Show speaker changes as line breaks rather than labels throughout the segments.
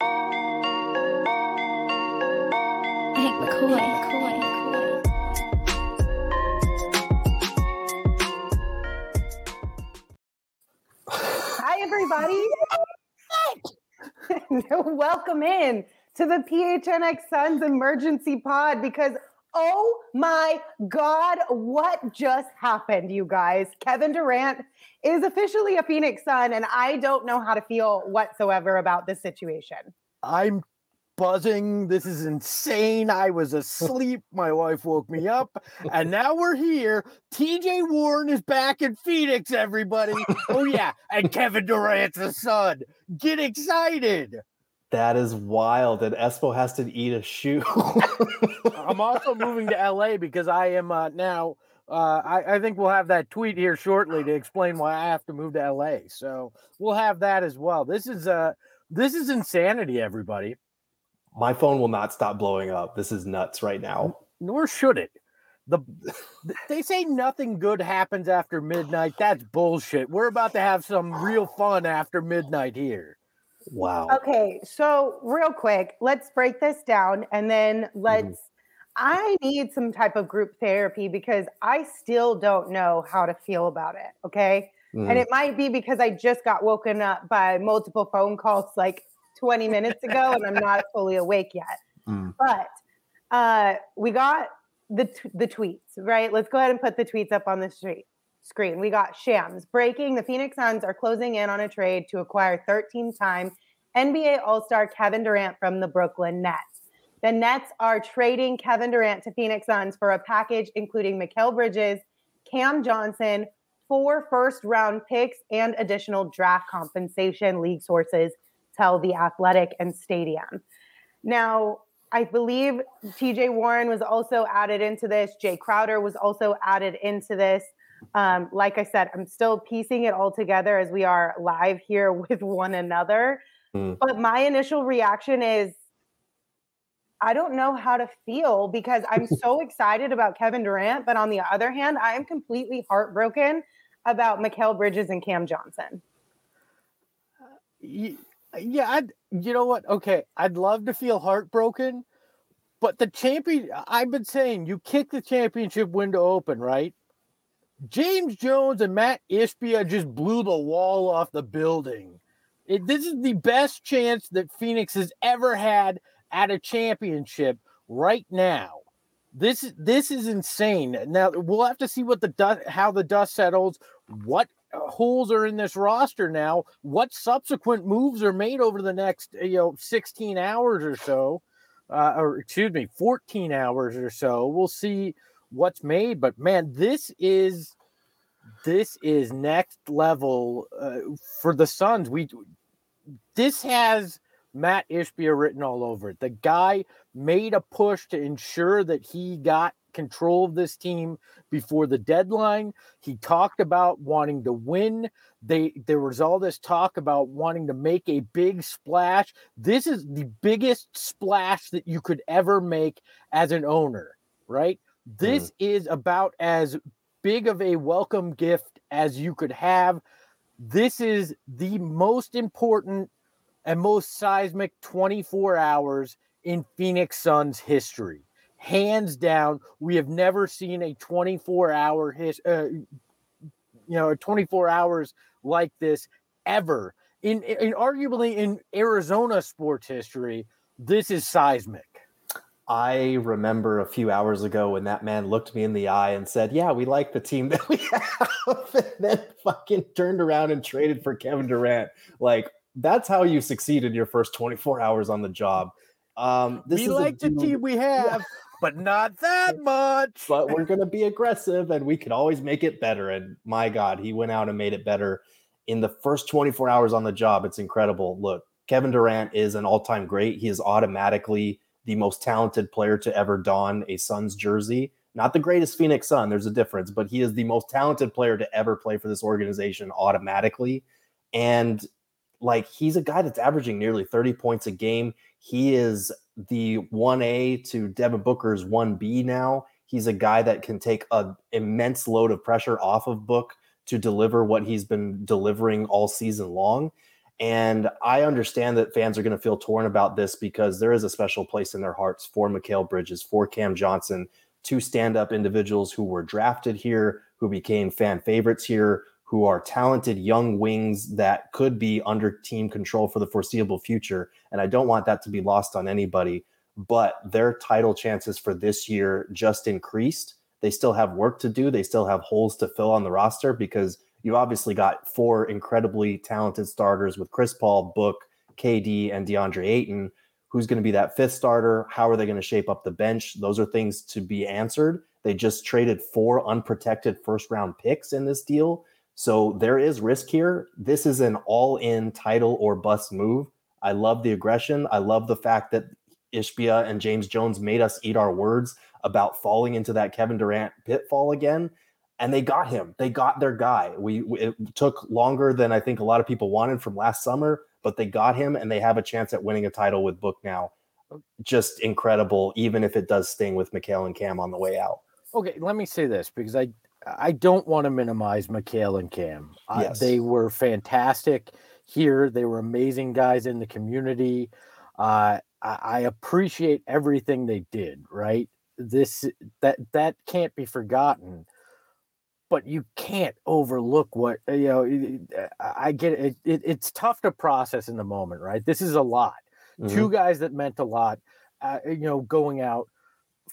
Hank McCoy.
Hi, everybody. Welcome in to the PHNX Suns Emergency Pod because, oh my God, what just happened, you guys? Kevin Durant is officially a Phoenix Sun, and I don't know how to feel whatsoever about this situation.
I'm buzzing. This is insane. I was asleep. My wife woke me up, and now we're here. TJ Warren is back in Phoenix, everybody. Oh, yeah. And Kevin Durant's a Sun. Get excited.
That is wild. And Espo has to eat a shoe.
I'm also moving to LA because I am uh, now. Uh, I, I think we'll have that tweet here shortly to explain why I have to move to LA. So we'll have that as well. This is uh this is insanity, everybody.
My phone will not stop blowing up. This is nuts right now.
Nor should it. The they say nothing good happens after midnight. That's bullshit. We're about to have some real fun after midnight here.
Wow.
Okay, so real quick, let's break this down and then let's.
Mhm.
I need some type of group therapy because I still don't know how to feel about it. Okay. And
Mhm.
it might be because I just got woken up by multiple phone calls like 20 minutes ago and I'm not fully awake yet.
Mm.
But uh, we got the, t- the tweets, right? Let's go ahead and put the tweets up on the street screen. We got Shams breaking. The Phoenix Suns are closing in on a trade to acquire 13 time NBA All Star Kevin Durant from the Brooklyn Nets. The Nets are trading Kevin Durant to Phoenix Suns for a package including Mikal Bridges, Cam Johnson, four first round picks, and additional draft compensation, league sources tell The Athletic and Stadium. Now, I believe TJ Warren was also added into this. Jay Crowder was also added into this. Um, like I said, I'm still piecing it all together as we are live here with one another.
Mm.
But my initial reaction is I don't know how to feel because I'm so excited about Kevin Durant. But on the other hand, I am completely heartbroken about Mikal Bridges and Cam Johnson.
Yeah, I'd, you know what? Okay, I'd love to feel heartbroken, but the champion, I've been saying, you kick the championship window open, right? James Jones and Matt Ishbia just blew the wall off the building. It, this is the best chance that Phoenix has ever had at a championship right now. This is this is insane. Now we'll have to see what the dust, how the dust settles, what holes are in this roster now, what subsequent moves are made over the next you know 16 hours or so, uh, or excuse me, 14 hours or so. We'll see what's made, but man, this is this is next level uh, for the Suns. We this has Matt Ishbia written all over it. The guy made a push to ensure that he got control of this team before the deadline. He talked about wanting to win. They there was all this talk about wanting to make a big splash. This is the biggest splash that you could ever make as an owner, right? This is about as big of a welcome gift as you could have. This is the most important and most seismic 24 hours in Phoenix Suns history. Hands down, we have never seen a 24 hour his, uh, you know, 24 hours like this ever in, in arguably in Arizona sports history, this is seismic.
I remember a few hours ago when that man looked me in the eye and said, "Yeah, we like the team that we have," and then fucking turned around and traded for Kevin Durant. Like that's how you succeed in your first 24 hours on the job. Um,
we like the team we have, but not that much.
But we're gonna be aggressive, and we can always make it better. And my God, he went out and made it better in the first 24 hours on the job. It's incredible. Look, Kevin Durant is an all-time great. He is automatically the most talented player to ever don a Suns jersey. Not the greatest Phoenix Sun, there's a difference, but he is the most talented player to ever play for this organization automatically. And like he's a guy that's averaging nearly 30 points a game. He is the 1A to Devin Booker's 1B now. He's a guy that can take an immense load of pressure off of Book to deliver what he's been delivering all season long. And I understand that fans are going to feel torn about this because there is a special place in their hearts for Mikal Bridges, for Cam Johnson, two stand up individuals who were drafted here, who became fan favorites here, who are talented young wings that could be under team control for the foreseeable future. And I don't want that to be lost on anybody. But their title chances for this year just increased. They still have work to do, they still have holes to fill on the roster because you obviously got four incredibly talented starters with Chris Paul, Book, KD, and DeAndre Ayton. Who's going to be that fifth starter? How are they going to shape up the bench? Those are things to be answered. They just traded four unprotected first round picks in this deal. So there is risk here. This is an all in title or bust move. I love the aggression. I love the fact that Ishbia and James Jones made us eat our words about falling into that Kevin Durant pitfall again and they got him. They got their guy. We, we, it took longer than I think a lot of people wanted from last summer, but they got him, and they have a chance at winning a title with Book now. Just incredible, even if it does sting with Mikal and Cam on the way out.
Okay, let me say this because I I don't want to minimize Mikal and Cam. Yes. they were fantastic here. They were amazing guys in the community. Uh, I, I appreciate everything they did. Right, this that that can't be forgotten but you can't overlook what uh, you know. I get it. it. It's tough to process in the moment, right? This is a lot. Mm-hmm. Two guys that meant a lot. Uh, you know, going out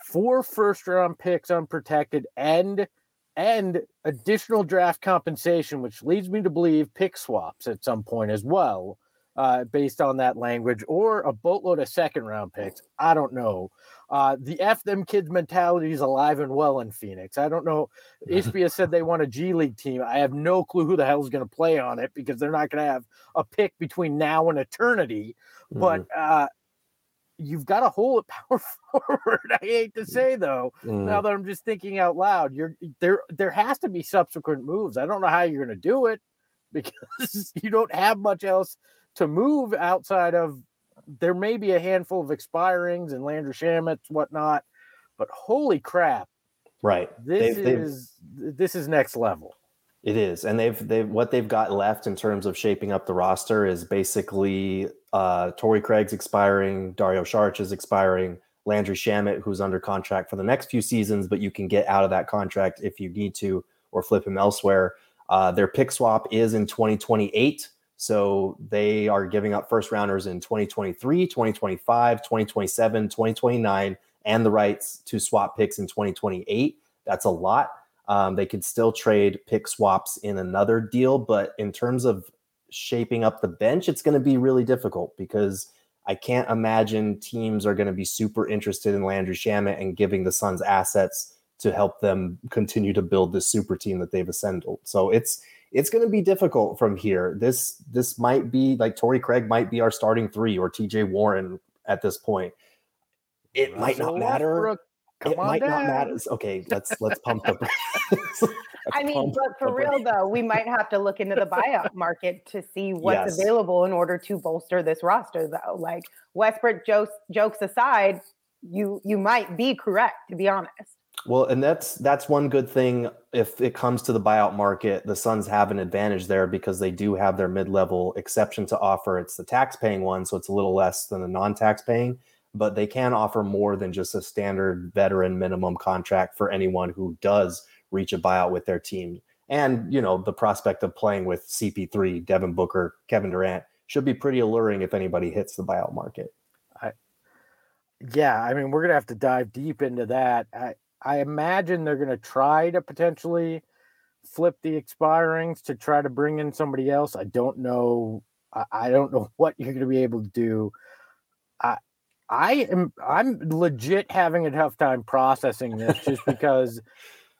four first round picks unprotected and and additional draft compensation, which leads me to believe pick swaps at some point as well, uh, based on that language, or a boatload of second round picks. I don't know. Uh, the F them kids mentality is alive and well in Phoenix. I don't know. Ishbia said they want a G League team. I have no clue who the hell is going to play on it because they're not going to have a pick between now and eternity. Mm-hmm. But uh, you've got a hole at power forward. I hate to say though, mm. now that I'm just thinking out loud, you're there. There has to be subsequent moves. I don't know how you're going to do it because you don't have much else to move outside of there may be a handful of expirings and Landry Shamet's whatnot, but holy crap!
Right,
this they've, is they've, this is next level.
It is, and they've they've what they've got left in terms of shaping up the roster is basically uh Torrey Craig's expiring, Dario Saric is expiring, Landry Shamet, who's under contract for the next few seasons, but you can get out of that contract if you need to or flip him elsewhere. Uh, their pick swap is in 2028. So they are giving up first rounders in 2023, 2025, 2027, 2029, and the rights to swap picks in 2028. That's a lot. Um, they could still trade pick swaps in another deal, but in terms of shaping up the bench, it's going to be really difficult because I can't imagine teams are going to be super interested in Landry Shamet and giving the Suns assets to help them continue to build this super team that they've assembled. So it's it's going to be difficult from here. This this might be like Torrey Craig might be our starting three or TJ Warren at this point. It Russell might not matter. Come it might down. not matter. Okay, let's let's pump the.
I mean, but for real though, we might have to look into the buyout market to see what's yes. available in order to bolster this roster. Though, like Westbrook jokes jokes aside, you you might be correct to be honest.
Well, and that's that's one good thing if it comes to the buyout market, the Suns have an advantage there because they do have their mid-level exception to offer. It's the tax-paying one, so it's a little less than the non-tax paying, but they can offer more than just a standard veteran minimum contract for anyone who does reach a buyout with their team. And, you know, the prospect of playing with CP3, Devin Booker, Kevin Durant should be pretty alluring if anybody hits the buyout market.
I, yeah, I mean, we're going to have to dive deep into that. I, I imagine they're going to try to potentially flip the expirings to try to bring in somebody else. I don't know. I, don't know what you're going to be able to do. I, I am I'm legit having a tough time processing this just because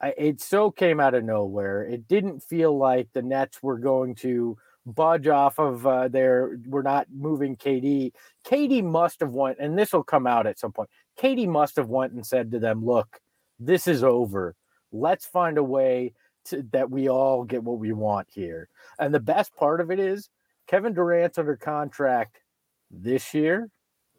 I, it so came out of nowhere. It didn't feel like the Nets were going to budge off of uh, their. We're not moving KD. KD must have went, and this will come out at some point. KD must have went and said to them, "Look, this is over. Let's find a way to, that we all get what we want here." And the best part of it is Kevin Durant's under contract this year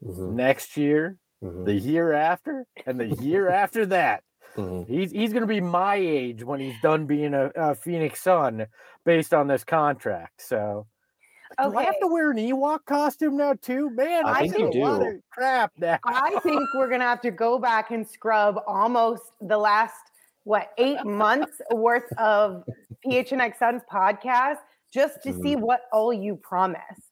mm-hmm. next year, mm-hmm. the year after, and the year after that. Mm-hmm. He's he's going to be my age when he's done being a, a, Phoenix Sun based on this contract. So, okay. do I have to wear an Ewok costume now too? Man, I, I think you do. crap now.
I think we're going to have to go back and scrub almost the last what eight months worth of PHNX Suns podcast just to see mm-hmm. what all you promised.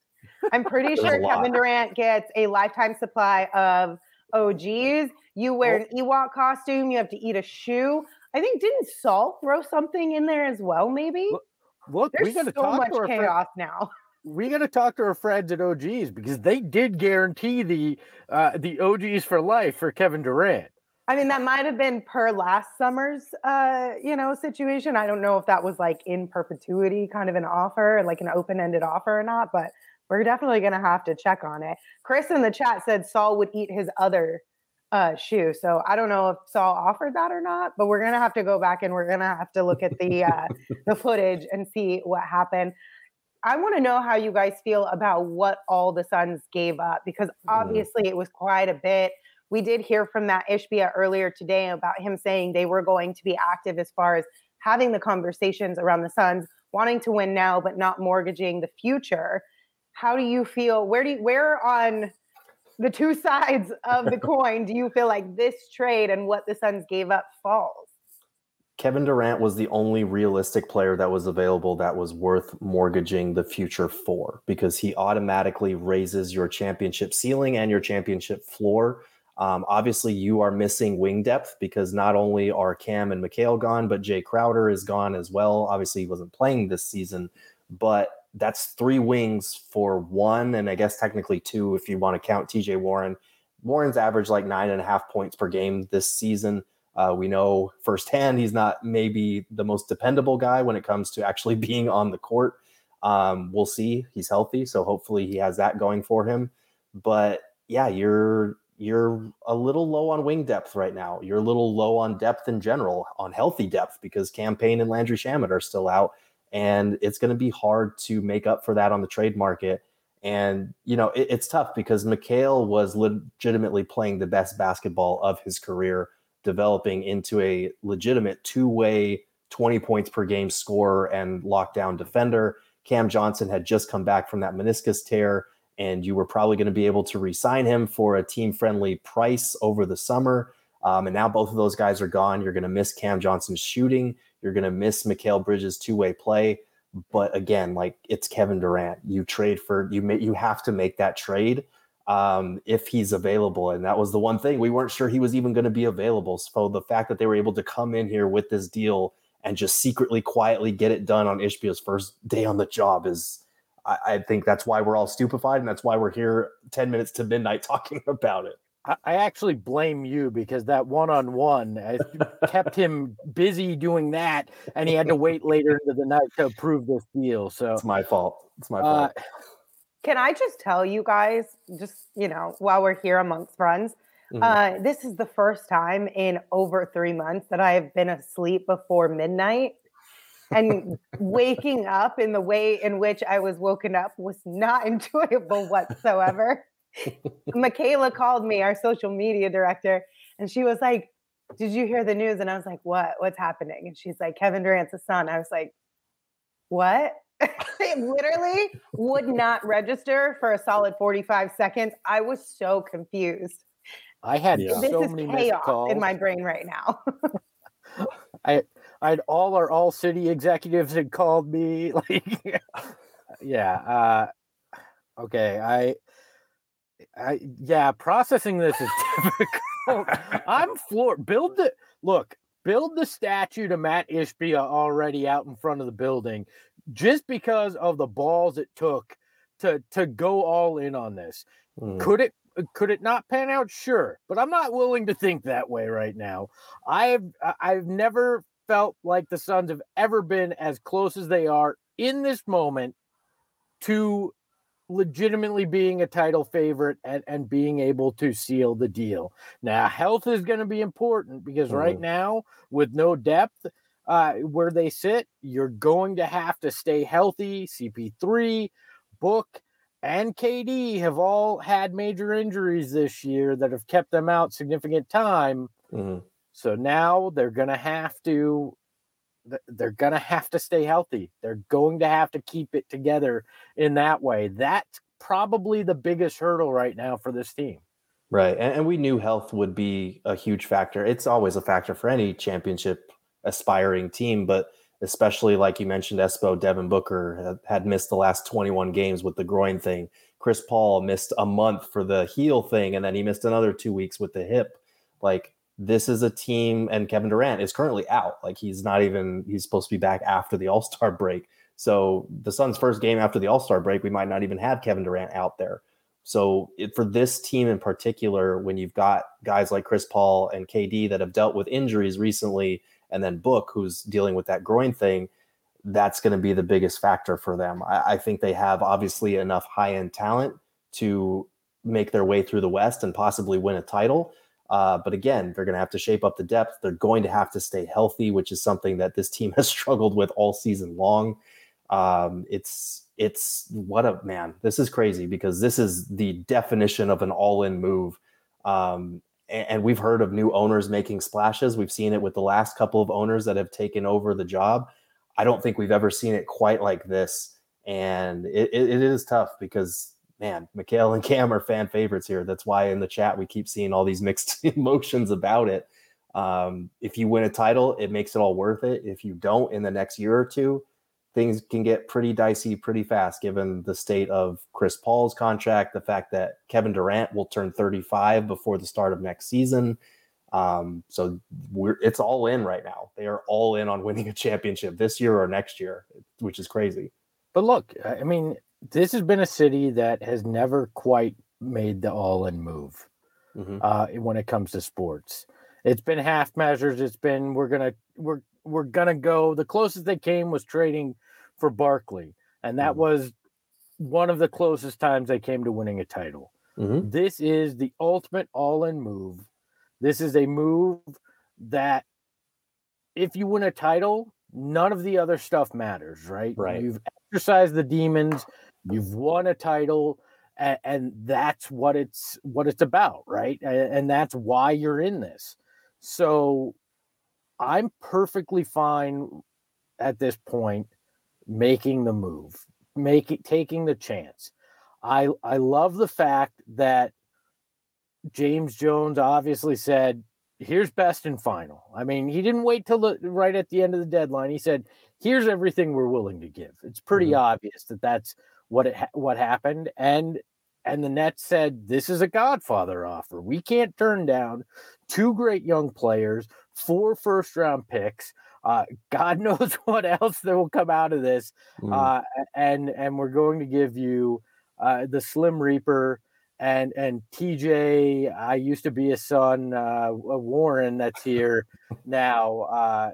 I'm pretty sure Kevin Durant gets a lifetime supply of OGs. You wear an Ewok costume, you have to eat a shoe. I think didn't Saul throw something in there as well? Maybe.
Look, look
There's
we got to
so
talk
much
to our
chaos
friend,
now.
We got to talk to our friends at OGs because they did guarantee the uh, the OGs for life for Kevin Durant.
I mean, that might have been per last summer's, uh, you know, situation. I don't know if that was like in perpetuity, kind of an offer, like an open-ended offer or not. But we're definitely going to have to check on it. Chris in the chat said Saul would eat his other uh, shoe. So I don't know if Saul offered that or not, but we're going to have to go back and we're going to have to look at the uh, the footage and see what happened. I want to know how you guys feel about what all the Suns gave up because mm-hmm. obviously mm. it was quite a bit. We did hear from Matt Ishbia earlier today about him saying they were going to be active as far as having the conversations around the Suns wanting to win now but not mortgaging the future how do you feel? Where do you, where on the two sides of the coin do you feel like this trade and what the Suns gave up falls?
Kevin Durant was the only realistic player that was available that was worth mortgaging the future for because he automatically raises your championship ceiling and your championship floor. Um, obviously, you are missing wing depth because not only are Cam and Mikal gone, but Jay Crowder is gone as well. Obviously, he wasn't playing this season, but that's three wings for one, and I guess technically two if you want to count TJ Warren. Warren's averaged like nine and a half points per game this season. Uh, we know firsthand he's not maybe the most dependable guy when it comes to actually being on the court. Um, we'll see. He's healthy, so hopefully he has that going for him. But yeah, you're you're a little low on wing depth right now. You're a little low on depth in general, on healthy depth because Cam Payne and Landry Shamet are still out and it's going to be hard to make up for that on the trade market. And you know, it, it's tough because Mikal was legitimately playing the best basketball of his career, developing into a legitimate two-way 20 points per game scorer and lockdown defender. Cam Johnson had just come back from that meniscus tear, and you were probably going to be able to re-sign him for a team-friendly price over the summer. Um, and now both of those guys are gone. You're going to miss Cam Johnson's shooting. You're going to miss Mikal Bridges' two way play. But again, like it's Kevin Durant. You trade for you. You have to make that trade um, if he's available. And that was the one thing we weren't sure he was even going to be available. So the fact that they were able to come in here with this deal and just secretly, quietly get it done on Ishbia's first day on the job is, I, I think that's why we're all stupefied, and that's why we're here ten minutes to midnight talking about it.
I actually blame you because that one on one kept him busy doing that, and he had to wait later into the night to approve this deal. So
it's my fault. It's my fault. Uh,
can I just tell you guys, just you know, while we're here amongst friends, mm-hmm. uh, this is the first time in over three months that I have been asleep before midnight. and waking up in the way in which I was woken up was not enjoyable whatsoever. Michaela called me, our social media director, and she was like, Did you hear the news? And I was like, What? What's happening? And she's like, Kevin Durant's a Sun. I was like, What? it literally would not register for a solid 45 seconds. I was so confused.
I had yeah.
this
so
is
many
chaos in my brain right now.
I I had all our all city executives had called me. Like, yeah. Uh, okay. I, I, yeah, processing this is difficult. I'm floored. Build the look, build the statue to Matt Ishbia already out in front of the building just because of the balls it took to to go all in on this. Mm. Could it could it not pan out? Sure, but I'm not willing to think that way right now. I've I've never felt like the Suns have ever been as close as they are in this moment to legitimately being a title favorite and, and being able to seal the deal. Now, health is going to be important because mm. right now, with no depth uh, where they sit, you're going to have to stay healthy. CP3, Book, and KD have all had major injuries this year that have kept them out significant time. Mm-hmm. So now they're going to have to they're going to have to stay healthy. They're going to have to keep it together in that way. That's probably the biggest hurdle right now for this team.
Right. And, and we knew health would be a huge factor. It's always a factor for any championship aspiring team, but especially like you mentioned, Espo, Devin Booker uh, had missed the last 21 games with the groin thing. Chris Paul missed a month for the heel thing, and then he missed another two weeks with the hip. Like this is a team, and Kevin Durant is currently out. Like he's not even he's supposed to be back after the All Star break. So the Suns' first game after the All Star break, we might not even have Kevin Durant out there. So it, for this team in particular, when you've got guys like Chris Paul and KD that have dealt with injuries recently, and then Book who's dealing with that groin thing, that's going to be the biggest factor for them. I, I think they have obviously enough high end talent to make their way through the West and possibly win a title. Uh, but again, they're going to have to shape up the depth. They're going to have to stay healthy, which is something that this team has struggled with all season long. Um, it's it's what a man. This is crazy because this is the definition of an all-in move. Um, and, we've heard of new owners making splashes. We've seen it with the last couple of owners that have taken over the job. I don't think we've ever seen it quite like this, and it, it, it is tough because man, Mikal and Cam are fan favorites here. That's why in the chat we keep seeing all these mixed emotions about it. Um, if you win a title, it makes it all worth it. If you don't in the next year or two, things can get pretty dicey pretty fast given the state of Chris Paul's contract, the fact that Kevin Durant will turn 35 before the start of next season. Um, so we're it's all in right now. They are all in on winning a championship this year or next year, which is crazy.
But look, I mean, this has been a city that has never quite made the all-in move mm-hmm. uh, when it comes to sports. It's been half measures. It's been we're gonna we're we're gonna go. The closest they came was trading for Barkley, and that mm-hmm. was one of the closest times they came to winning a title. Mm-hmm. This is the ultimate all-in move. This is a move that if you win a title, none of the other stuff matters, right?
Right.
You've exercised the demons. You've won a title, and, and that's what it's what it's about, right? And, and that's why you're in this. So I'm perfectly fine at this point making the move, making taking the chance. I I love the fact that James Jones obviously said, "Here's best and final." I mean, he didn't wait till the right at the end of the deadline. He said, "Here's everything we're willing to give." It's pretty mm-hmm. obvious that that's what it what happened and and the Nets said this is a Godfather offer. We can't turn down two great young players, four first round picks. Uh, God knows what else that will come out of this, mm. uh, and and we're going to give you uh, the Slim Reaper and and TJ. I used to be a Sun, uh, Warren. That's here now. Uh,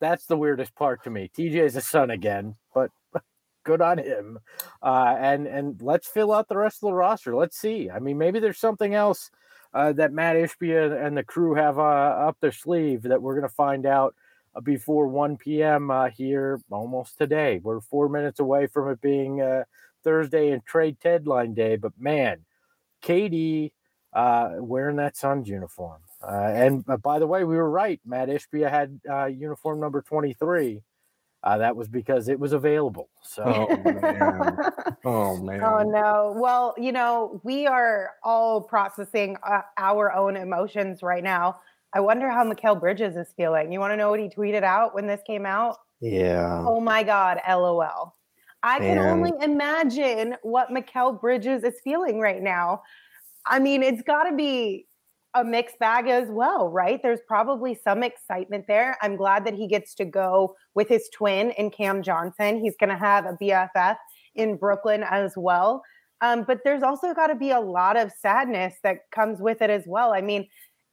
that's the weirdest part to me. TJ is a Sun again, but good on him. Uh, and and let's fill out the rest of the roster. Let's see. I mean, maybe there's something else uh, that Matt Ishbia and the crew have uh, up their sleeve that we're going to find out before 1 p.m. Uh, here almost today. We're four minutes away from it being uh, Thursday and trade deadline day. But man, KD wearing that Suns uniform. and by the way, we were right. Matt Ishbia had uniform number 23. Uh, that was because it was available. So,
oh man. oh man.
Oh no. Well, you know, we are all processing uh, our own emotions right now. I wonder how Mikal Bridges is feeling. You want to know what he tweeted out when this came out?
Yeah.
Oh my God, LOL. I can only imagine what Mikal Bridges is feeling right now. I mean, it's got to be a mixed bag as well, right? There's probably some excitement there. I'm glad that he gets to go with his twin in Cam Johnson. He's going to have a BFF in Brooklyn as well. Um, but there's also got to be a lot of sadness that comes with it as well. I mean,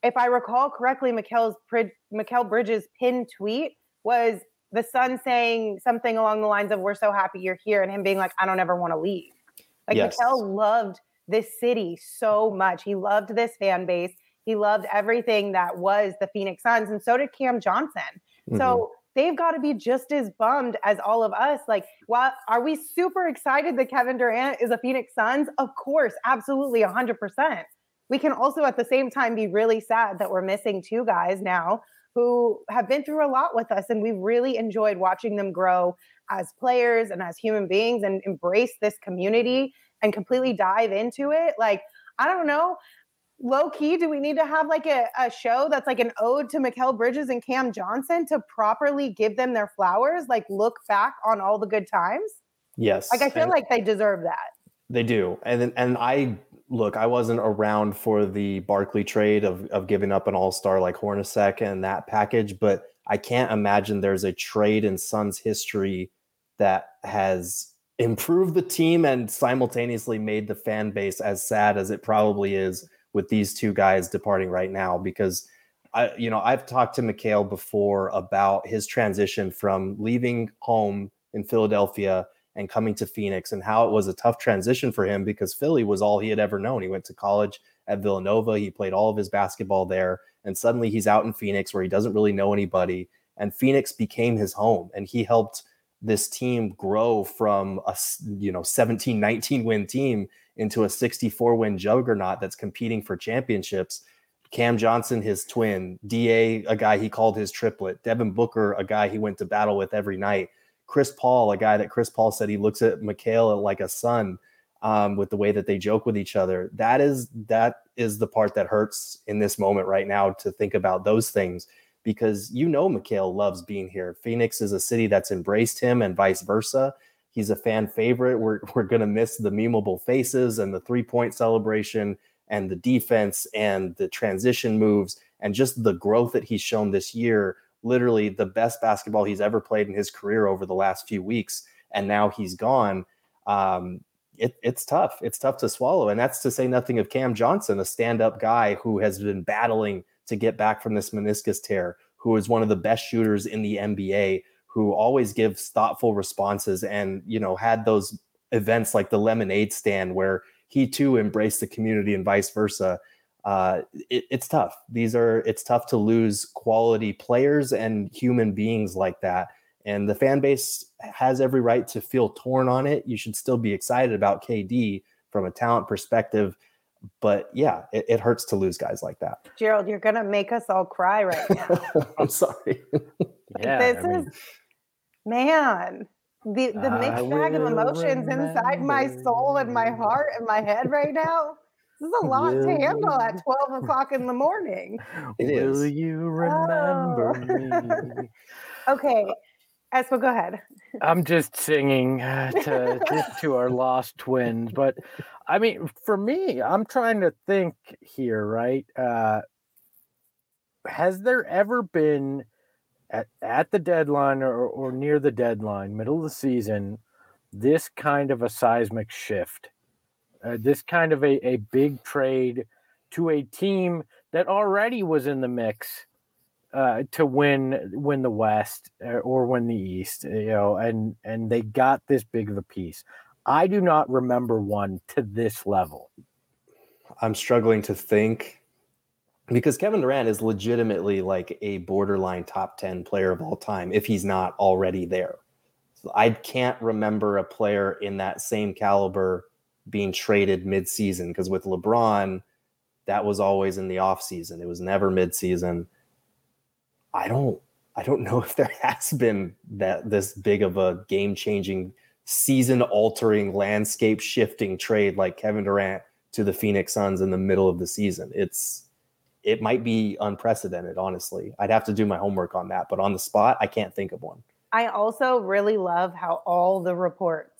if I recall correctly, Mikal's Mikal Bridges' pinned tweet was the son saying something along the lines of "We're so happy you're here," and him being like, "I don't ever want to leave." Like
Yes.
Mikal loved this city so much. He loved this fan base. He loved everything that was the Phoenix Suns, and so did Cam Johnson.
Mhm.
So they've got to be just as bummed as all of us. Like, what are we super excited that Kevin Durant is a Phoenix Suns? Of course, absolutely, hundred percent. We can also at the same time be really sad that we're missing two guys now who have been through a lot with us, and we've really enjoyed watching them grow as players and as human beings and embrace this community and completely dive into it. Like, I don't know low key, do we need to have like a, a show that's like an ode to Mikal Bridges and Cam Johnson to properly give them their flowers? Like look back on all the good times?
yes.
Like I feel
and
like they deserve that.
they do. And and I look, I wasn't around for the Barkley trade of of giving up an all-star like Hornacek and that package, but I can't imagine there's a trade in Suns history that has improved the team and simultaneously made the fan base as sad as it probably is with these two guys departing right now. Because I you know I've talked to Mikal before about his transition from leaving home in Philadelphia and coming to Phoenix and how it was a tough transition for him because Philly was all he had ever known. He went to college at Villanova, he played all of his basketball there. And suddenly he's out in Phoenix where he doesn't really know anybody. And Phoenix became his home. And he helped this team grow from a you know 17 19 win team into a 64 win juggernaut that's competing for championships. Cam Johnson his twin DA a guy he called his triplet. Devin Booker a guy he went to battle with every night Chris Paul a guy that Chris Paul said he looks at Mikal like a son um, with the way that they joke with each other that is that is the part that hurts in this moment right now to think about those things because you know Mikal loves being here. Phoenix is a city that's embraced him and vice versa. He's a fan favorite. We're, we're going to miss the memeable faces and the three point celebration and the defense and the transition moves and just the growth that he's shown this year. Literally the best basketball he's ever played in his career over the last few weeks. And now he's gone. Um, it, it's tough. It's tough to swallow. And that's to say nothing of Cam Johnson, a stand up guy who has been battling to get back from this meniscus tear, who is one of the best shooters in the NBA, who always gives thoughtful responses and, you know, had those events like the lemonade stand where he too embraced the community and vice versa. Uh, it, it's tough. These are, it's tough to lose quality players and human beings like that. And the fan base has every right to feel torn on it. You should still be excited about KD from a talent perspective but yeah, it, it, hurts to lose guys like that.
Gerald, you're gonna make us all cry right now.
I'm sorry.
yeah,
this
I
is man. The the
I
mixed bag of
will
emotions inside my soul and my heart and my head right now. This is a lot to
Will
handle at 12 o'clock in the morning.
It
Will
is.
you remember
Oh.
me?
Okay. Espo, go ahead.
I'm just singing uh, to just to our lost twins, but I mean, for me, I'm trying to think here, right? Uh, has there ever been at at the deadline or, or near the deadline, middle of the season, this kind of a seismic shift, uh, this kind of a, a big trade to a team that already was in the mix uh, to win win the West uh, or win the East, you know, and and they got this big of a piece. I do not remember one to this level.
I'm struggling to think because Kevin Durant is legitimately like a borderline top 10 player of all time if he's not already there. So I can't remember a player in that same caliber being traded mid-season because with LeBron that was always in the offseason. It was never mid-season. I don't I don't know if there has been that this big of a game-changing season altering landscape shifting trade like Kevin Durant to the Phoenix Suns in the middle of the season. It's it might be unprecedented. Honestly, I'd have to do my homework on that, but on the spot, I can't think of one.
I also really love how all the reports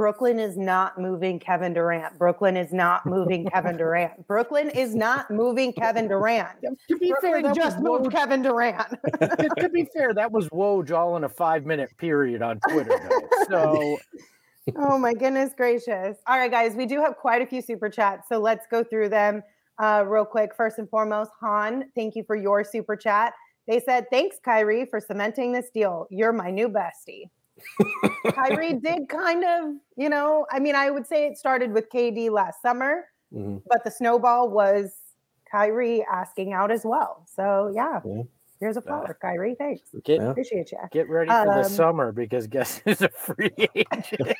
Brooklyn is not moving Kevin Durant. Brooklyn is not moving Kevin Durant. Brooklyn is not moving Kevin Durant.
To be fair,
Brooklyn
that
just
was
moved
Woj,
Kevin Durant.
to, to be fair, that was Woj all in a five minute period on Twitter. Though. So
oh my goodness gracious. All right, guys, we do have quite a few super chats. So let's go through them uh, real quick. First and foremost, Han, thank you for your super chat. They said, Thanks, Kyrie, for cementing this deal. You're my new bestie. Kyrie did kind of, you know, I mean, I would say it started with KD last summer,
Mhm.
but the snowball was Kyrie asking out as well. So, yeah,
Yeah.
here's a flower, Kyrie. Thanks.
get
Appreciate you.
get ready for the
Um,
summer because guess who's a free agent?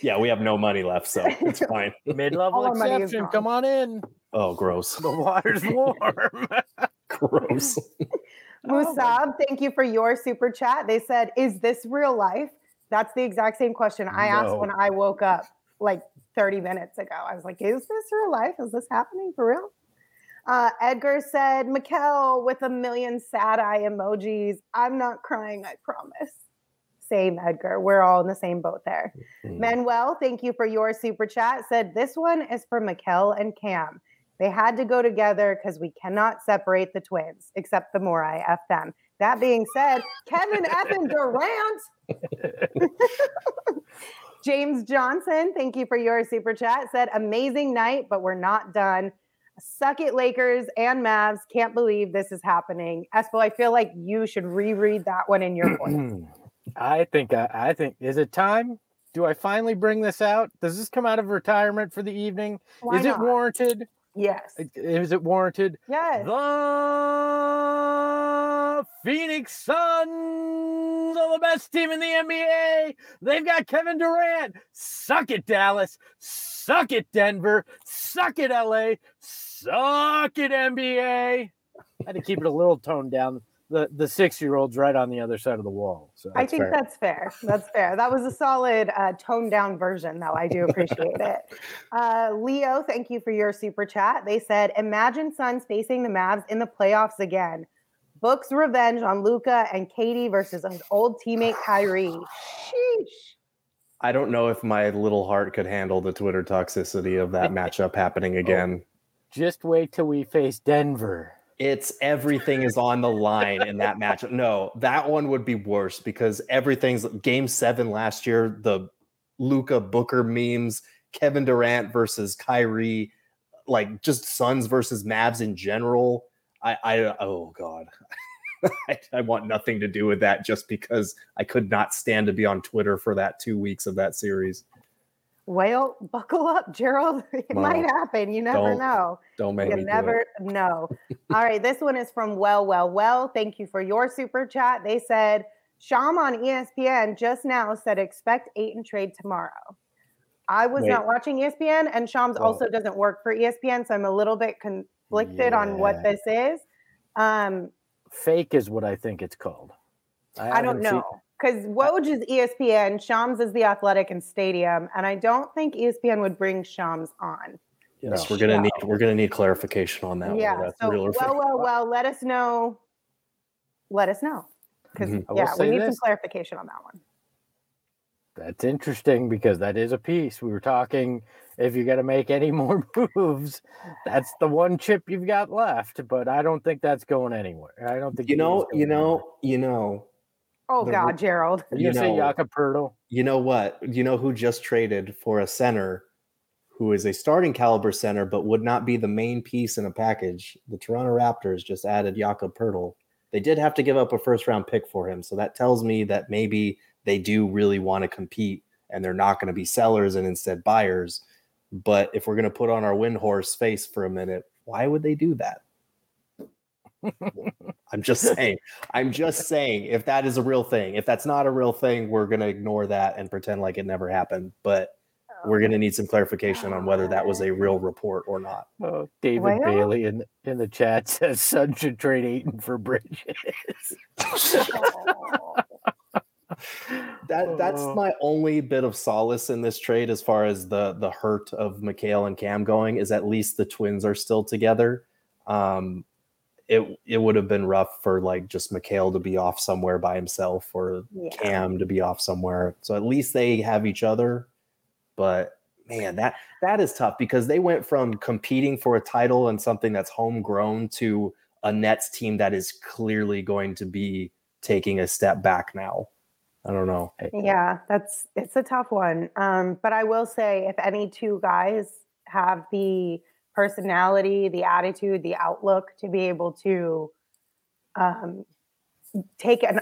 Yeah, we have no money left, so it's fine.
Mid level
All our money is
exception. Come on in.
Oh, gross.
The water's warm.
Gross.
Oh
Musab, thank you for your super chat. They said, Is this real life? That's the exact same question I asked when I woke up like 30 minutes ago. I was like, Is this real life? Is this happening for real? Uh, Edgar said, Mikal with a million sad eye emojis. I'm not crying, I promise. Same, Edgar. We're all in the same boat there.
Mm.
Manuel, thank you for your super chat. Said this one is for Mikal and Cam. They had to go together because we cannot separate the twins, except the more I F them. That being said, Kevin and Durant. James Johnson, thank you for your super chat. Said amazing night, but we're not done. Suck it, Lakers and Mavs. Can't believe this is happening. Espo, I feel like you should reread that one in your voice.
I think I, I think is it time? Do I finally bring this out? Does this come out of retirement for the evening?
Why
is
not?
it warranted?
Yes.
Is it warranted?
Yes.
The Phoenix Suns are the best team in the NBA. They've got Kevin Durant. Suck it, Dallas. Suck it, Denver. Suck it, LA. Suck it, NBA. I had to keep it a little toned down. The the six year old's right on the other side of the wall. So
I think
fair.
that's fair. That's fair. That was a solid uh, toned down version, though. I do appreciate it. Uh, Leo, thank you for your super chat. They said, "Imagine Suns facing the Mavs in the playoffs again. Books revenge on Luka and KD versus his old teammate Kyrie. Sheesh.
I don't know if my little heart could handle the Twitter toxicity of that matchup happening again.
just wait till we face Denver.
It's everything is on the line in that matchup. No, that one would be worse because everything's game seven last year. The Luka Booker memes, Kevin Durant versus Kyrie, like just Suns versus Mavs in general. I, I oh god, I, I want nothing to do with that just because I could not stand to be on Twitter for that two weeks of that series.
Well, buckle up, Gerald. It
Well,
might happen. You never
don't
know.
Don't make
You
me do
never know. All right, this one is from Well, Well, Well. Thank you for your super chat. They said Sham on ESPN just now said expect Ayton trade tomorrow. I was
Wait.
not watching ESPN, and Shams
Oh.
also doesn't work for ESPN, so I'm a little bit conflicted on what this is. Um,
Fake is what I think it's called.
I don't
haven't seen-
know because Woj is ESPN, Shams is the Athletic and Stadium, and I don't think ESPN would bring Shams on.
Yes,
No.
we're gonna
No.
need we're gonna need clarification on that. whether
yeah.
that's
So
real or
well, well, well. Let us know. Let us know because
Mhm.
Yeah, we
say
need some clarification on that one.
That's interesting because that is a piece. We were talking if you got to make any more moves, that's the one chip you've got left. But I don't think that's going anywhere. I don't think
You know,
going
you
anywhere.
know, you know,
Oh
The-
God, Gerald.
You
you say
know-
Jakob Poeltl?
you know what? You know who just traded for a center who is a starting caliber center, but would not be the main piece in a package. The Toronto Raptors just added Jakob Poeltl. They did have to give up a first round pick for him. So that tells me that maybe they do really want to compete and they're not going to be sellers and instead buyers. But if we're going to put on our wind horse face for a minute, why would they do that? I'm just saying. I'm just saying if that is a real thing. If that's not a real thing, we're going to ignore that and pretend like it never happened. But we're going to need some clarification on whether that was a real report or not.
Oh, David
Well-
Bailey in in the chat says Sun should trade Ayton for Bridges.
that that's
Oh.
my only bit of solace in this trade as far as the the hurt of Mikal and Cam going is at least the twins are still together. Um it it would have been rough for like just Mikal to be off somewhere by himself or
Yeah.
Cam to be off somewhere. So at least they have each other. But man, that that is tough because they went from competing for a title and something that's homegrown to a Nets team that is clearly going to be taking a step back now. I don't know.
Yeah, that's it's a tough one. Um, but I will say, if any two guys have the personality, the attitude, the outlook to be able to um, take an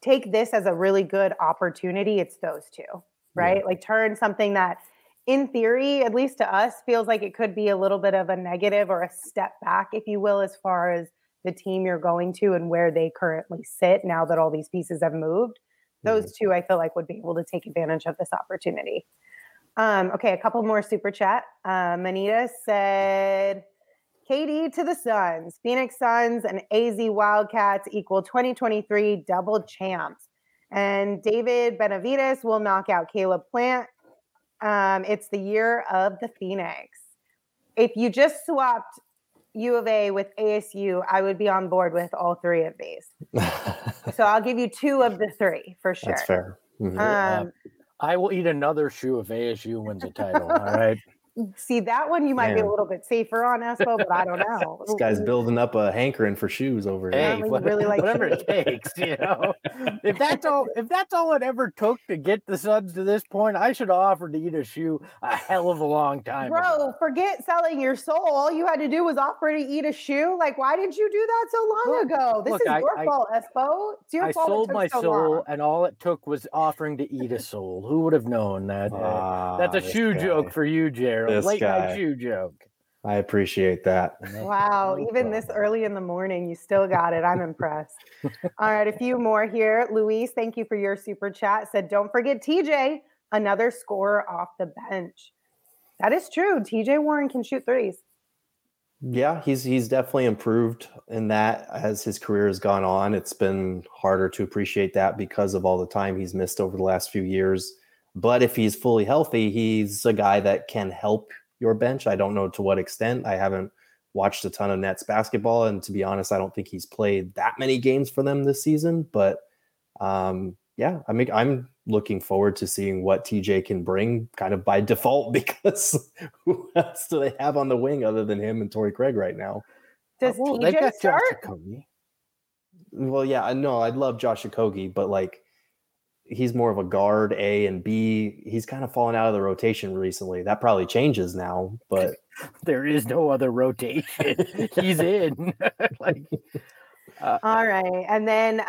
take this as a really good opportunity, it's those two, right? Like turn something that, in theory, at least to us, feels like it could be a little bit of a negative or a step back, if you will, as far as the team you're going to and where they currently sit now that all these pieces have moved those two I feel like would be able to take advantage of this opportunity. Um, okay, a couple more super chat. Uh, Manita said, KD to the Suns, Phoenix Suns and AZ Wildcats equal 2023 double champs. And David Benavidez will knock out Caleb Plant. Um, it's the year of the Phoenix. If you just swapped U of A with ASU, I would be on board with all three of these. So I'll give you two of the three for sure.
That's fair. Mhm.
Um,
I will eat another shoe if ASU wins a title. All right.
See that one you might be a little bit safer on Espo, but I don't know.
this guy's building up a hankering for shoes over here.
Hey, what-
really like
whatever it takes, you know. if that's all, if that's all it ever took to get the Suns to this point, I should have offered to eat a shoe a hell of a long time. ago.
Bro, forget selling your soul. All you had to do was offer to eat a shoe. Like, why did you do that so long
Look,
ago? This
look,
is
I-
your
I-
fault, Espo. It's your
I
fault. it
sold my
so
soul,
long.
and all it took was offering to eat a soul. Who would have known that? uh,
Ah,
that's a shoe
guy.
joke for you, Gerald.
This
Late
guy.
night shoe joke.
I appreciate that.
Wow, even this early in the morning, you still got it. I'm impressed. All right, a few more here. Luis, thank you for your super chat. Said, don't forget TJ, another scorer off the bench. That is true. TJ Warren can shoot threes.
Yeah, he's he's definitely improved in that as his career has gone on. It's been harder to appreciate that because of all the time he's missed over the last few years. But if he's fully healthy, he's a guy that can help your bench. I don't know to what extent. I haven't watched a ton of Nets basketball, and to be honest, I don't think he's played that many games for them this season. But um, yeah, I mean, I'm looking forward to seeing what TJ can bring, kind of by default, because who else do they have on the wing other than him and Torrey Craig right now?
Does
Well,
TJ start?
Well, yeah, I know. I love Josh Okogie, but like he's more of a guard A and B. He's kind of fallen out of the rotation recently. That probably changes now, but
There is no other rotation. He's in. like
All right. And then uh,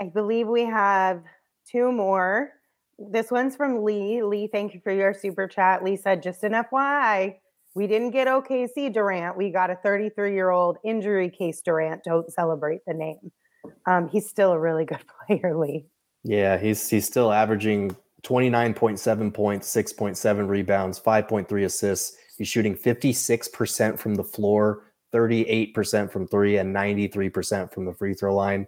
I believe we have two more. This one's from Lee. Lee, thank you for your super chat. Lee said, just an FYI, we didn't get OKC Durant. We got a 33 year old injury case Durant. Don't celebrate the name. Um, he's still a really good player, Lee.
Yeah, he's he's still averaging 29.7 points, 6.7 rebounds, 5.3 assists. He's shooting 56% from the floor, 38% from three, and 93% from the free throw line.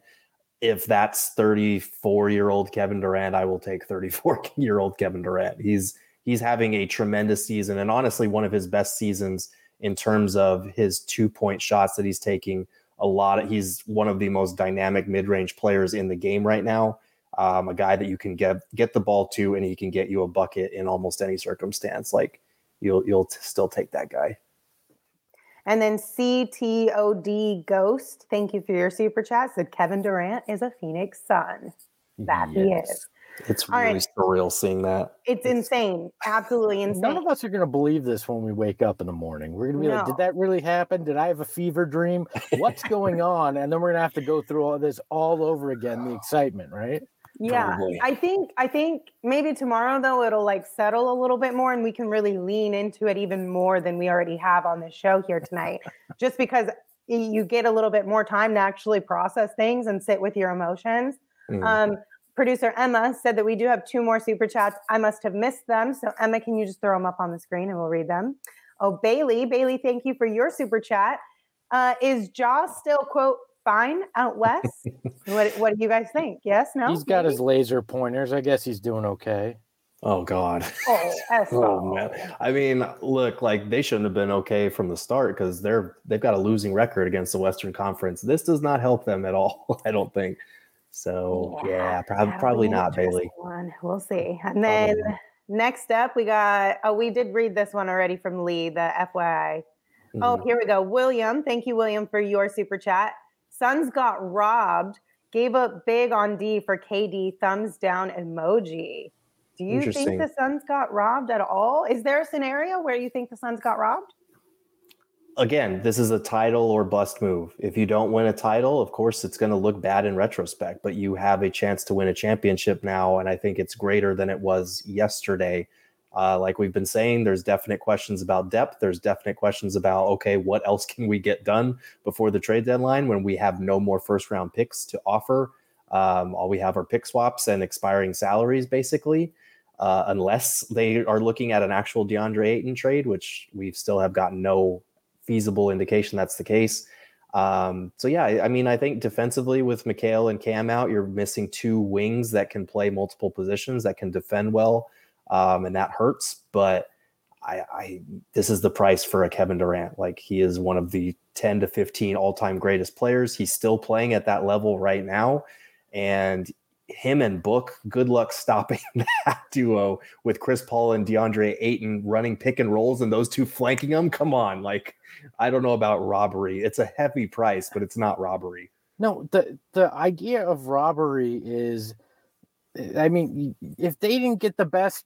If that's 34 year old Kevin Durant, I will take 34 year old Kevin Durant. He's he's having a tremendous season and honestly one of his best seasons in terms of his two point shots that he's taking. A lot of he's one of the most dynamic mid range players in the game right now. Um, a guy that you can get get the ball to and he can get you a bucket in almost any circumstance. Like you'll you'll t- still take that guy.
And then CTOD Ghost, thank you for your super chat. Said Kevin Durant is a Phoenix Sun. That he is.
It's
All
really
right.
surreal seeing that.
It's insane. Absolutely insane.
none of us are going to believe this when we wake up in the morning. We're going to be like, "Did that really happen? Did I have a fever dream? What's going on?" And then we're going to have to go through all this all over again. The excitement, right?
Yeah,
Probably.
I think I think maybe tomorrow though it'll like settle a little bit more and we can really lean into it even more than we already have on this show here tonight. Just because you get a little bit more time to actually process things and sit with your emotions.
Mm.
Um, producer Emma said that we do have two more super chats. I must have missed them. So Emma, can you just throw them up on the screen and we'll read them? Oh, Bailey, Bailey, thank you for your super chat. Uh, is Jaw still quote fine out west? what What do you guys think? Yes, no.
He's got his laser pointers. I guess he's doing okay.
Oh God.
Oh,
oh man. I mean, look, like they shouldn't have been okay from the start because they're they've got a losing record against the Western Conference. This does not help them at all. I don't think. So yeah, yeah prob- probably not Bailey.
One. We'll see. And then next up, we got. Oh, we did read this one already from Lee. The FYI. Mm-hmm. Oh, here we go. William, thank you, William, for your super chat. Suns got robbed. Gave up big on D for KD. Thumbs down emoji. Do you think the Suns got robbed at all? Is there a scenario where you think the Suns got robbed?
Again, this is a title or bust move. If you don't win a title, of course, it's going to look bad in retrospect, but you have a chance to win a championship now. And I think it's greater than it was yesterday. Uh, like we've been saying, there's definite questions about depth. There's definite questions about, okay, what else can we get done before the trade deadline when we have no more first round picks to offer? Um, all we have are pick swaps and expiring salaries, basically uh, unless they are looking at an actual DeAndre Ayton trade, which we still have gotten no feasible indication that's the case. Um, so yeah, I, mean, I think defensively with Mikal and Cam out, you're missing two wings that can play multiple positions that can defend well, um, and that hurts. But I, I, this is the price for a Kevin Durant. Like he is one of the 10 to 15 all-time greatest players. He's still playing at that level right now, and him and Book, good luck stopping that duo with Chris Paul and DeAndre Ayton running pick and rolls and those two flanking them. Come on, like I don't know about robbery. It's a heavy price, but it's not robbery.
No, the the idea of robbery is, I mean, if they didn't get the best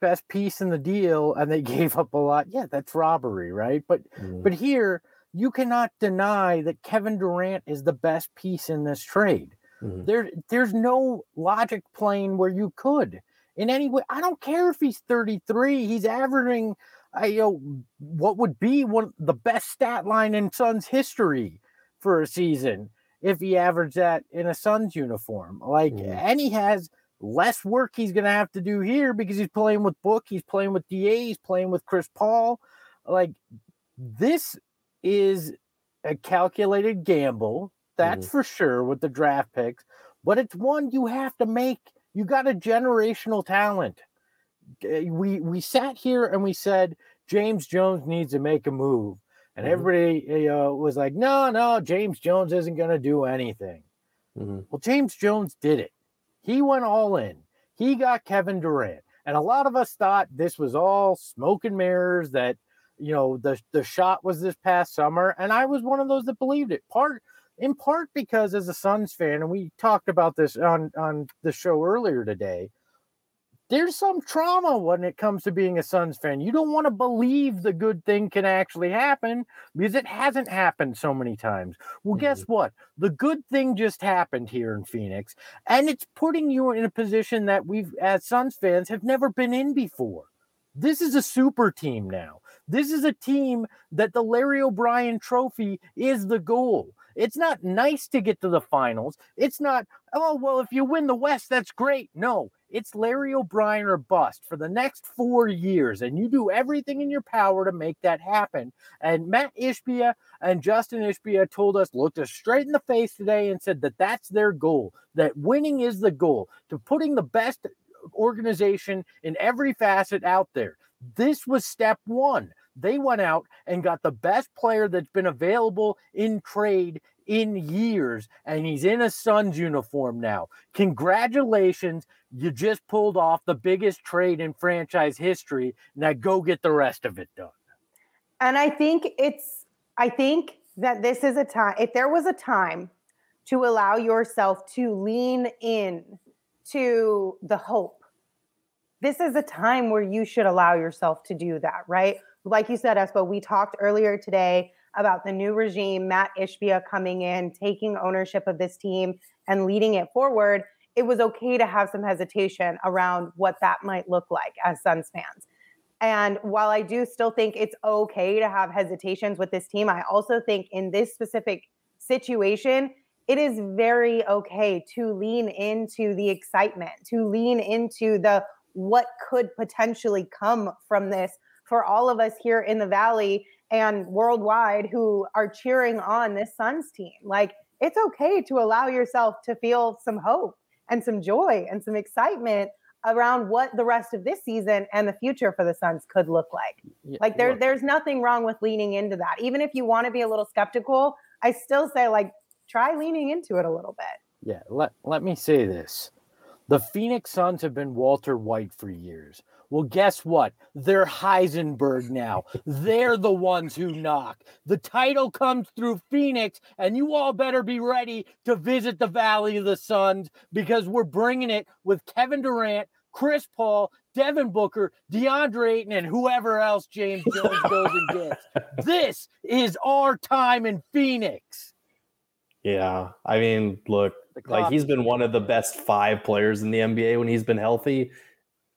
best piece in the deal and they gave up a lot, yeah, that's robbery, right? But mm. but here you cannot deny that Kevin Durant is the best piece in this trade. Mm-hmm. There, there's no logic plane where you could in any way. I don't care if he's 33. He's averaging, uh, you know, what would be one the best stat line in Suns history for a season if he averaged that in a Suns uniform. Like, mm-hmm. and he has less work he's going to have to do here because he's playing with Book, he's playing with Da, he's playing with Chris Paul. Like, this is a calculated gamble that's mm-hmm. for sure with the draft picks, but it's one you have to make. You got a generational talent. We we sat here and we said James Jones needs to make a move, and mm-hmm. everybody you know, was like, "No, no, James Jones isn't going to do anything." Mm-hmm. Well, James Jones did it. He went all in. He got Kevin Durant, and a lot of us thought this was all smoke and mirrors. That you know the the shot was this past summer, and I was one of those that believed it. Part in part because as a Suns fan, and we talked about this on on the show earlier today, there's some trauma when it comes to being a Suns fan. You don't want to believe the good thing can actually happen because it hasn't happened so many times. Well, mm-hmm. guess what? The good thing just happened here in Phoenix, and it's putting you in a position that we've, as Suns fans, have never been in before. This is a super team now. This is a team that the Larry O'Brien trophy is the goal. It's not nice to get to the finals. It's not, oh, well, if you win the West, that's great. No, it's Larry O'Brien or bust for the next four years. And you do everything in your power to make that happen. And Matt Ishbia and Justin Ishbia told us, looked us straight in the face today and said that that's their goal, that winning is the goal, to putting the best organization in every facet out there. This was step one they went out and got the best player that's been available in trade in years, and he's in a Suns uniform now. Congratulations. You just pulled off the biggest trade in franchise history. Now go get the rest of it done.
And I think it's, I think that this is a time, if there was a time to allow yourself to lean in to the hope, this is a time where you should allow yourself to do that, right? like you said, Espo, we talked earlier today about the new regime, Matt Ishbia coming in, taking ownership of this team and leading it forward. It was okay to have some hesitation around what that might look like as Suns fans. And while I do still think it's okay to have hesitations with this team, I also think in this specific situation, it is very okay to lean into the excitement, to lean into the what could potentially come from this for all of us here in the Valley and worldwide who are cheering on this Suns team. Like it's okay to allow yourself to feel some hope and some joy and some excitement around what the rest of this season and the future for the Suns could look like. Yeah, like there, there's nothing wrong with leaning into that. Even if you want to be a little skeptical, I still say like try leaning into it a little bit.
Yeah, let let me say this. The Phoenix Suns have been Walter White for years. Well, guess what? They're Heisenberg now. They're the ones who knock. The title comes through Phoenix, and you all better be ready to visit the Valley of the Suns because we're bringing it with Kevin Durant, Chris Paul, Devin Booker, DeAndre Ayton, and whoever else James Jones goes and gets. This is our time in Phoenix.
Yeah. I mean, look, like he's been one of the best five players in the NBA when he's been healthy.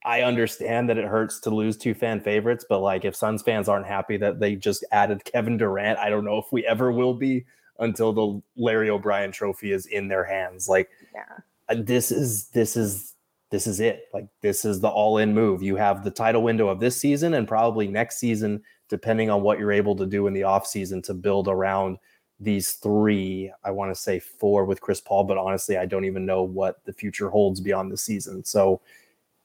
I understand that it hurts to lose two fan favorites, but like if Suns fans aren't happy that they just added Kevin Durant, I don't know if we ever will be until the Larry O'Brien trophy is in their hands. Like yeah. Uh, this is this is this is it. Like this is the all-in move. You have the title window of this season and probably next season depending on what you're able to do in the offseason to build around these three. I want to say four with Chris Paul, but honestly, I don't even know what the future holds beyond the season. So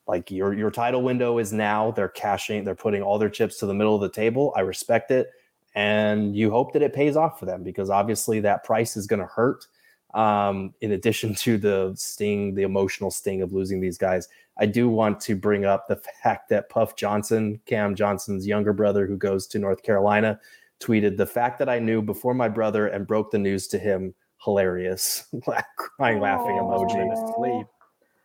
like your your title window is now they're cashing they're putting all their chips to the middle of the table. I respect it and you hope that it pays off for them because obviously that price is going to hurt um, in addition to the sting the emotional sting of losing these guys. I do want to bring up the fact that puff johnson cam johnson's younger brother who goes to north carolina tweeted the fact that i knew before my brother and broke the news to him hilarious. Crying laughing emoji.
Sleep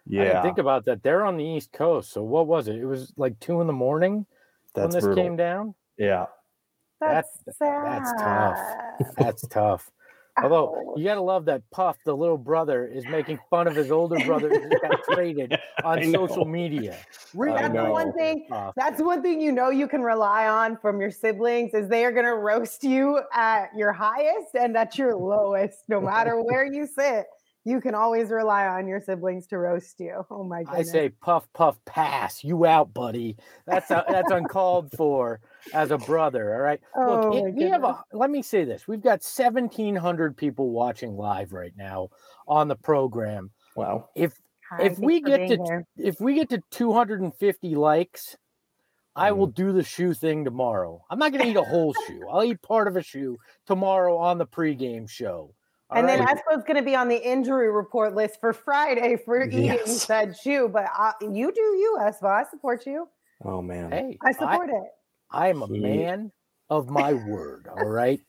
yeah. think about that. They're on the East Coast. So what was it? It was like two in the morning that's when this brutal. came down.
Yeah.
That's that's,
that's tough. That's tough. Although you gotta love that Puff, the little brother, is making fun of his older brother who got traded on social media.
That's one thing. That's one thing you know you can rely on from your siblings is they are gonna roast you at your highest and at your lowest, no matter where you sit you can always rely on your siblings to roast you. Oh my god!
I say puff puff pass. You out, buddy. That's uh, that's uncalled for as a brother. All right. Oh Look, we have a let me say this. We've got 1700 people watching live right now on the program.
Wow.
If Hi, if we get to here. if we get to 250 likes, I will mm-hmm. do the shoe thing tomorrow. I'm not going to eat a whole shoe. I'll eat part of a shoe tomorrow on the pregame show.
All and right. then Espo's going to be on the injury report list for Friday for eating yes. said shoe. But I, you do you, Espo. I support you.
Oh man,
hey,
I support
I,
it.
I am a man of my word. All right.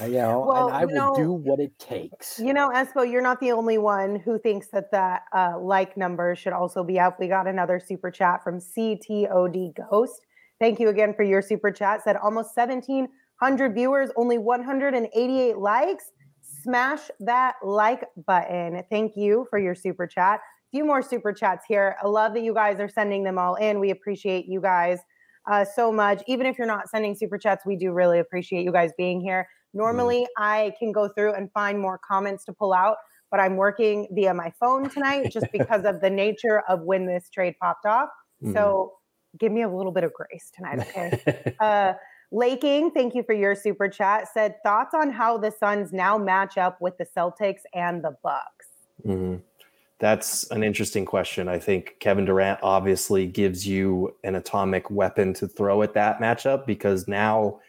Uh, you know, well, and I will know, do what it takes.
You know, Espo, you're not the only one who thinks that that uh, like number should also be up. We got another super chat from CTOD Ghost. Thank you again for your super chat. Said almost 1,700 viewers, only 188 likes smash that like button. Thank you for your super chat. A few more super chats here. I love that you guys are sending them all in. We appreciate you guys uh, so much. Even if you're not sending super chats, we do really appreciate you guys being here. Normally, mm. I can go through and find more comments to pull out, but I'm working via my phone tonight just because of the nature of when this trade popped off. Mm. So give me a little bit of grace tonight, okay? uh, Laking, thank you for your super chat. Said thoughts on how the Suns now match up with the Celtics and the Bucks.
Mm-hmm. That's an interesting question. I think Kevin Durant obviously gives you an atomic weapon to throw at that matchup because now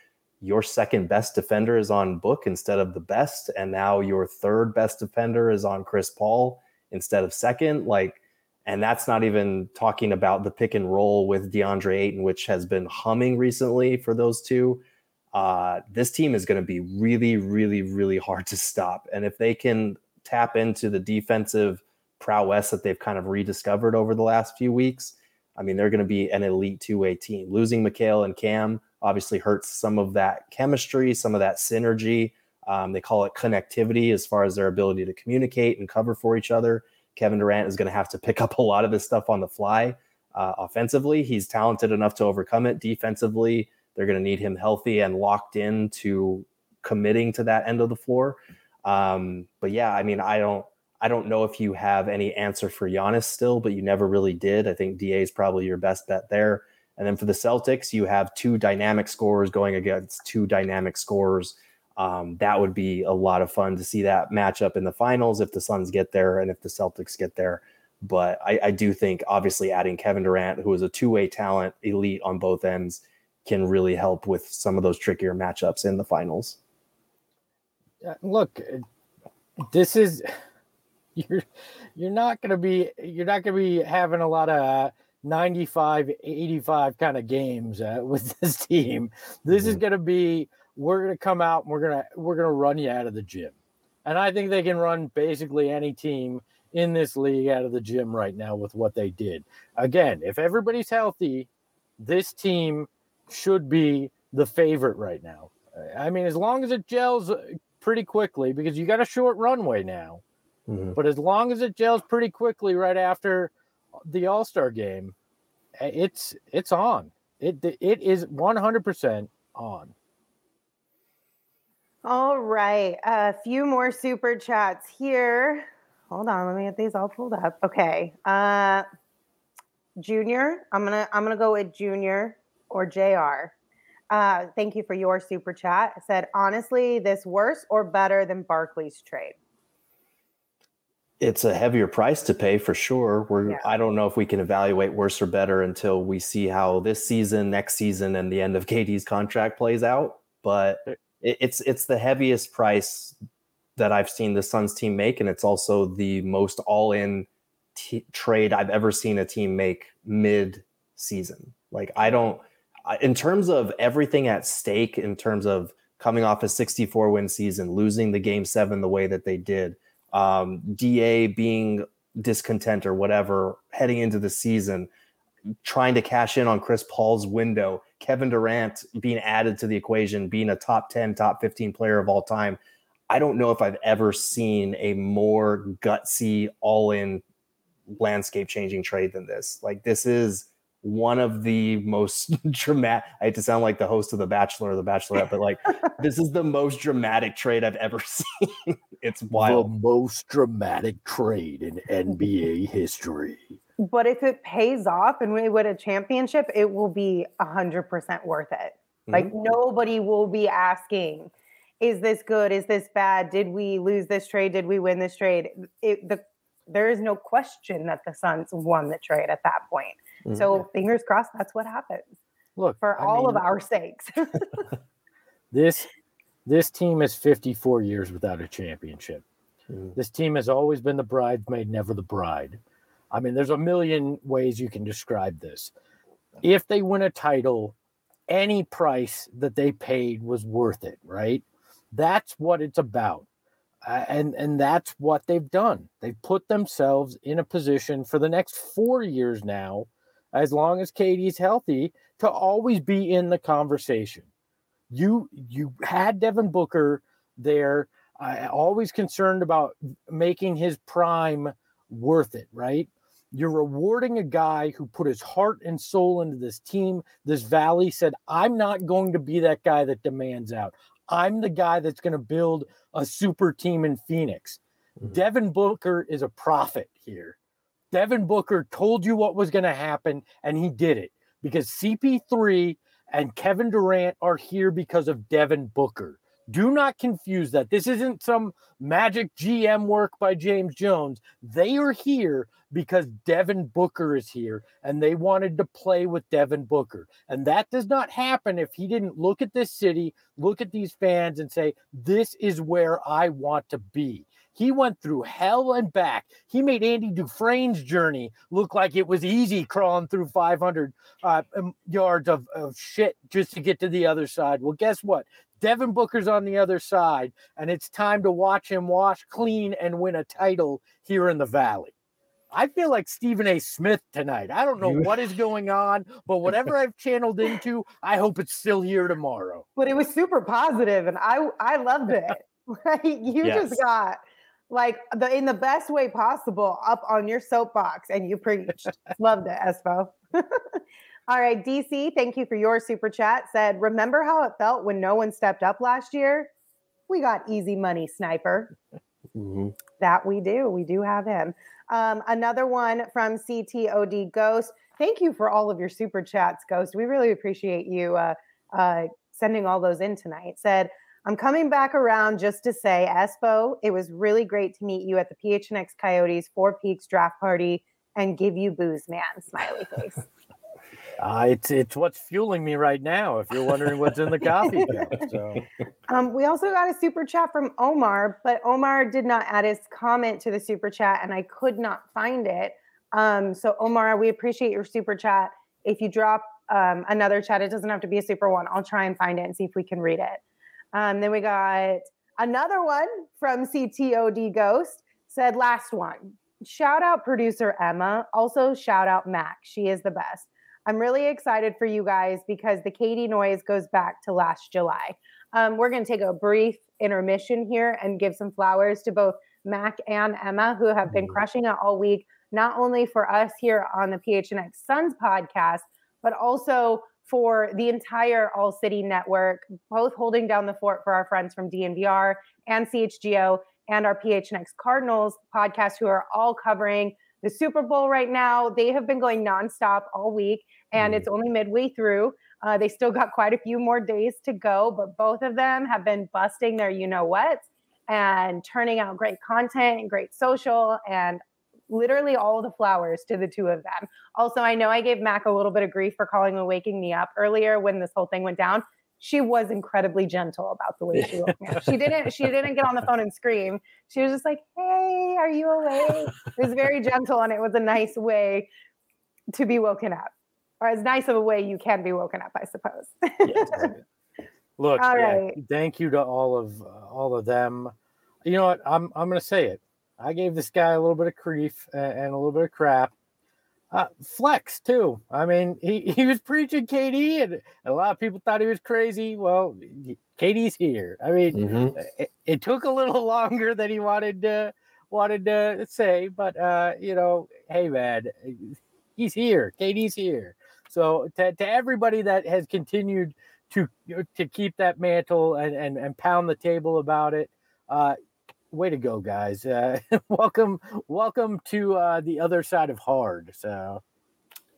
your second best defender is on Book instead of the best, and now your third best defender is on Chris Paul instead of second. Like and that's not even talking about the pick and roll with DeAndre Ayton, which has been humming recently for those two. Uh, this team is going to be really, really, really hard to stop. And if they can tap into the defensive prowess that they've kind of rediscovered over the last few weeks, I mean, they're going to be an elite two way team. Losing Mikal and Cam obviously hurts some of that chemistry, some of that synergy. Um, they call it connectivity as far as their ability to communicate and cover for each other. Kevin Durant is going to have to pick up a lot of this stuff on the fly. Uh, offensively, he's talented enough to overcome it. Defensively, they're going to need him healthy and locked in to committing to that end of the floor. Um, but yeah, I mean, I don't, I don't know if you have any answer for Giannis still, but you never really did. I think Da is probably your best bet there. And then for the Celtics, you have two dynamic scorers going against two dynamic scorers. Um, that would be a lot of fun to see that matchup in the finals if the Suns get there and if the Celtics get there. But I, I do think obviously adding Kevin Durant, who is a two way talent, elite on both ends, can really help with some of those trickier matchups in the finals.
Uh, look, this is you're you're not going to be you're not going to be having a lot of uh, 95 85 kind of games uh, with this team. This mm-hmm. is going to be we're going to come out and we're going to we're going to run you out of the gym. And I think they can run basically any team in this league out of the gym right now with what they did. Again, if everybody's healthy, this team should be the favorite right now. I mean, as long as it gels uh, pretty quickly, because you got a short runway now, mm-hmm. but as long as it gels pretty quickly right after the All Star game, eh, it's it's on. It it is one hundred percent on.
All right, a few more super chats here. Hold on, let me get these all pulled up. Okay, uh, Junior, I'm gonna I'm gonna go with Junior or JR. Uh, thank you for your super chat. It said, honestly, this worse or better than Barkley's trade?
It's a heavier price to pay for sure. We're yeah. I don't know if we can evaluate worse or better until we see how this season, next season, and the end of KD's contract plays out. But it's it's the heaviest price that I've seen the Suns team make, and it's also the most all-in t- trade I've ever seen a team make mid-season. Like I don't in terms of everything at stake, in terms of coming off a 64 win season, losing the game seven the way that they did, um, DA being discontent or whatever heading into the season, trying to cash in on Chris Paul's window, Kevin Durant being added to the equation, being a top 10, top 15 player of all time. I don't know if I've ever seen a more gutsy, all in landscape changing trade than this. Like, this is one of the most dramatic I hate to sound like the host of The Bachelor or The Bachelorette, but like this is the most dramatic trade I've ever seen. it's wild.
The most dramatic trade in NBA history.
But if it pays off and we win a championship, it will be a hundred percent worth it. Like mm-hmm. nobody will be asking, is this good? Is this bad? Did we lose this trade? Did we win this trade? It, the, there is no question that the Suns won the trade at that point. Mm-hmm. So fingers crossed, that's what happens.
Look,
for I all mean, of our sakes.
this this team is 54 years without a championship. Mm-hmm. This team has always been the bridesmaid, never the bride. I mean, there's a million ways you can describe this. If they win a title, any price that they paid was worth it, right? That's what it's about. Uh, and and that's what they've done. They've put themselves in a position for the next 4 years now as long as KD's healthy, to always be in the conversation. You you had Devin Booker there, uh, always concerned about making his prime worth it, right? You're rewarding a guy who put his heart and soul into this team. This valley said, I'm not going to be that guy that demands out. I'm the guy that's going to build a super team in Phoenix. Mm-hmm. Devin Booker is a prophet here. Devin Booker told you what was going to happen, and he did it because CP3 and Kevin Durant are here because of Devin Booker. Do not confuse that. This isn't some magic GM work by James Jones. They are here because Devin Booker is here and they wanted to play with Devin Booker. And that does not happen if he didn't look at this city, look at these fans, and say, This is where I want to be. He went through hell and back. He made Andy Dufresne's journey look like it was easy crawling through 500 uh, um, yards of, of shit just to get to the other side. Well, guess what? Devin Booker's on the other side, and it's time to watch him wash clean and win a title here in the Valley. I feel like Stephen A. Smith tonight. I don't know what is going on, but whatever I've channeled into, I hope it's still here tomorrow.
But it was super positive, and I I loved it. Like you yes. just got like the in the best way possible up on your soapbox and you preached. Loved it, Espo. All right, DC, thank you for your super chat. Said, remember how it felt when no one stepped up last year? We got easy money, sniper. Mm-hmm. That we do. We do have him. Um, another one from CTOD Ghost. Thank you for all of your super chats, Ghost. We really appreciate you uh, uh, sending all those in tonight. Said, I'm coming back around just to say, Espo, it was really great to meet you at the PHNX Coyotes Four Peaks draft party and give you booze, man. Smiley face.
Uh, it's it's what's fueling me right now. If you're wondering what's in the coffee cup, so
Um, we also got a super chat from Omar, but Omar did not add his comment to the super chat, and I could not find it. Um, so Omar, we appreciate your super chat. If you drop um, another chat, it doesn't have to be a super one. I'll try and find it and see if we can read it. Um, then we got another one from CTOD Ghost said last one. Shout out producer Emma. Also shout out Mac. She is the best. I'm really excited for you guys because the KD noise goes back to last July. Um, we're going to take a brief intermission here and give some flowers to both Mac and Emma, who have been crushing it all week, not only for us here on the PHNX Suns podcast, but also for the entire All City network, both holding down the fort for our friends from DNVR and CHGO and our PHNX Cardinals podcast, who are all covering the Super Bowl right now. They have been going nonstop all week, and it's only midway through. Uh, they still got quite a few more days to go, but both of them have been busting their you know what and turning out great content and great social and literally all the flowers to the two of them. Also, I know I gave Mac a little bit of grief for calling and waking me up earlier when this whole thing went down. She was incredibly gentle about the way she up. She didn't she didn't get on the phone and scream. She was just like, "Hey, are you awake?" It was very gentle and it was a nice way to be woken up. Or as nice of a way you can be woken up, I suppose.
look.
All
yeah,
right.
Thank you to all of uh, all of them. You know what? I'm I'm going to say it. I gave this guy a little bit of grief and, and a little bit of crap. Uh, flex too. I mean, he, he was preaching KD, and a lot of people thought he was crazy. Well, KD's here. I mean,
Mhm.
it, it took a little longer than he wanted to wanted to say, but uh, you know, hey man, he's here. KD's here. So to, to everybody that has continued to to keep that mantle and, and, and pound the table about it, uh, way to go, guys. Uh, welcome, welcome to uh, the other side of hard. So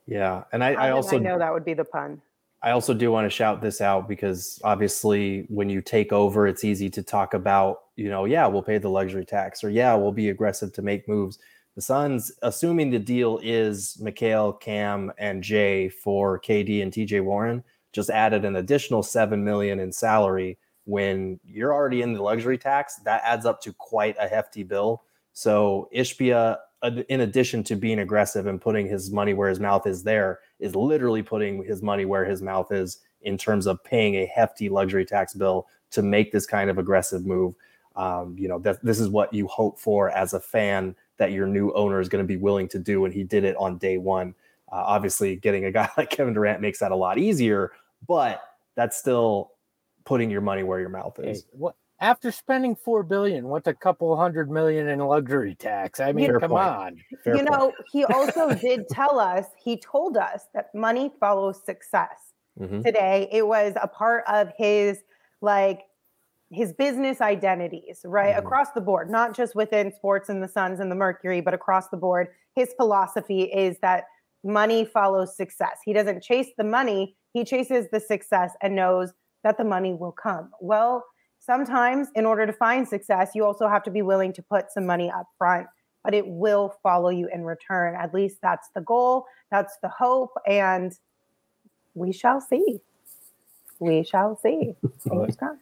Yeah, and I,
How
I also
I know that would be the pun.
I also do want to shout this out because obviously when you take over, it's easy to talk about, you know, yeah, we'll pay the luxury tax or yeah, we'll be aggressive to make moves. The Suns, assuming the deal is Mikal, Cam, and Jae for KD and TJ Warren, just added an additional seven million in salary. When you're already in the luxury tax, that adds up to quite a hefty bill. So Ishbia, in addition to being aggressive and putting his money where his mouth is there, is literally putting his money where his mouth is in terms of paying a hefty luxury tax bill to make this kind of aggressive move. Um, you know, this is what you hope for as a fan that your new owner is going to be willing to do, and he did it on day one. Uh, obviously, getting a guy like Kevin Durant makes that a lot easier, but that's still putting your money where your mouth
hey,
is.
what after spending four billion, what's a couple hundred million in luxury tax? I mean,
Fair
come
point.
on.
Fair
you
point.
know, he also did tell us, he told us that money follows success.
Mhm.
Today, it was a part of his like his business identities, right?
Mhm.
Across the board, not just within sports and the Suns and the Mercury, but across the board. His philosophy is that money follows success. He doesn't chase the money, he chases the success and knows that the money will come. Well, sometimes in order to find success, you also have to be willing to put some money up front, but it will follow you in return. At least that's the goal, that's the hope, and we shall see. We shall see. Fingers crossed.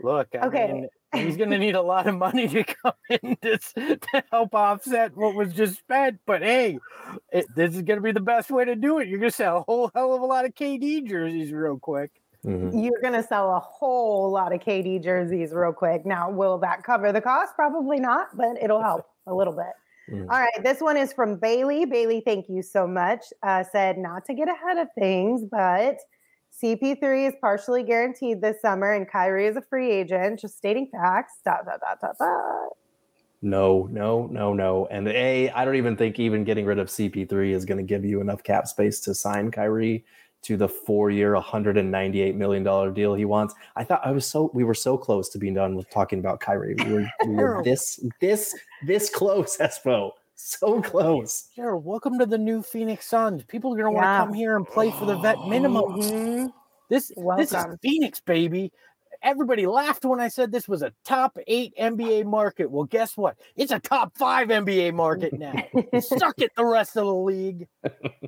Look, I
Okay.
mean, he's going to need a lot of money to come in to, to help offset what was just spent. But hey, it, this is going to be the best way to do it. You're going to sell a whole hell of a lot of KD jerseys real quick.
Mhm.
You're going to sell a whole lot of KD jerseys real quick. Now, will that cover the cost? Probably not, but it'll help a little bit.
Mhm.
All right, this one is from Bailey. Bailey, thank you so much. Uh, said not to get ahead of things, but CP3 is partially guaranteed this summer, and Kyrie is a free agent. Just stating facts. Dot, dot, dot, dot, dot.
No, no, no, no. And A, I don't even think even getting rid of CP3 is going to give you enough cap space to sign Kyrie to the four-year, $198 million deal he wants. I thought I was so we were so close to being done with talking about Kyrie. We were, we were this, this, this close, Espo. So close.
Sure. Welcome to the new Phoenix Suns. People are going to want to
Yeah.
come here and play for the vet minimum.
Mhm.
This this is
Welcome.
Phoenix, baby. Everybody laughed when I said this was a top eight NBA market. Well, guess what? It's a top five NBA market now. Suck it, the rest of the league.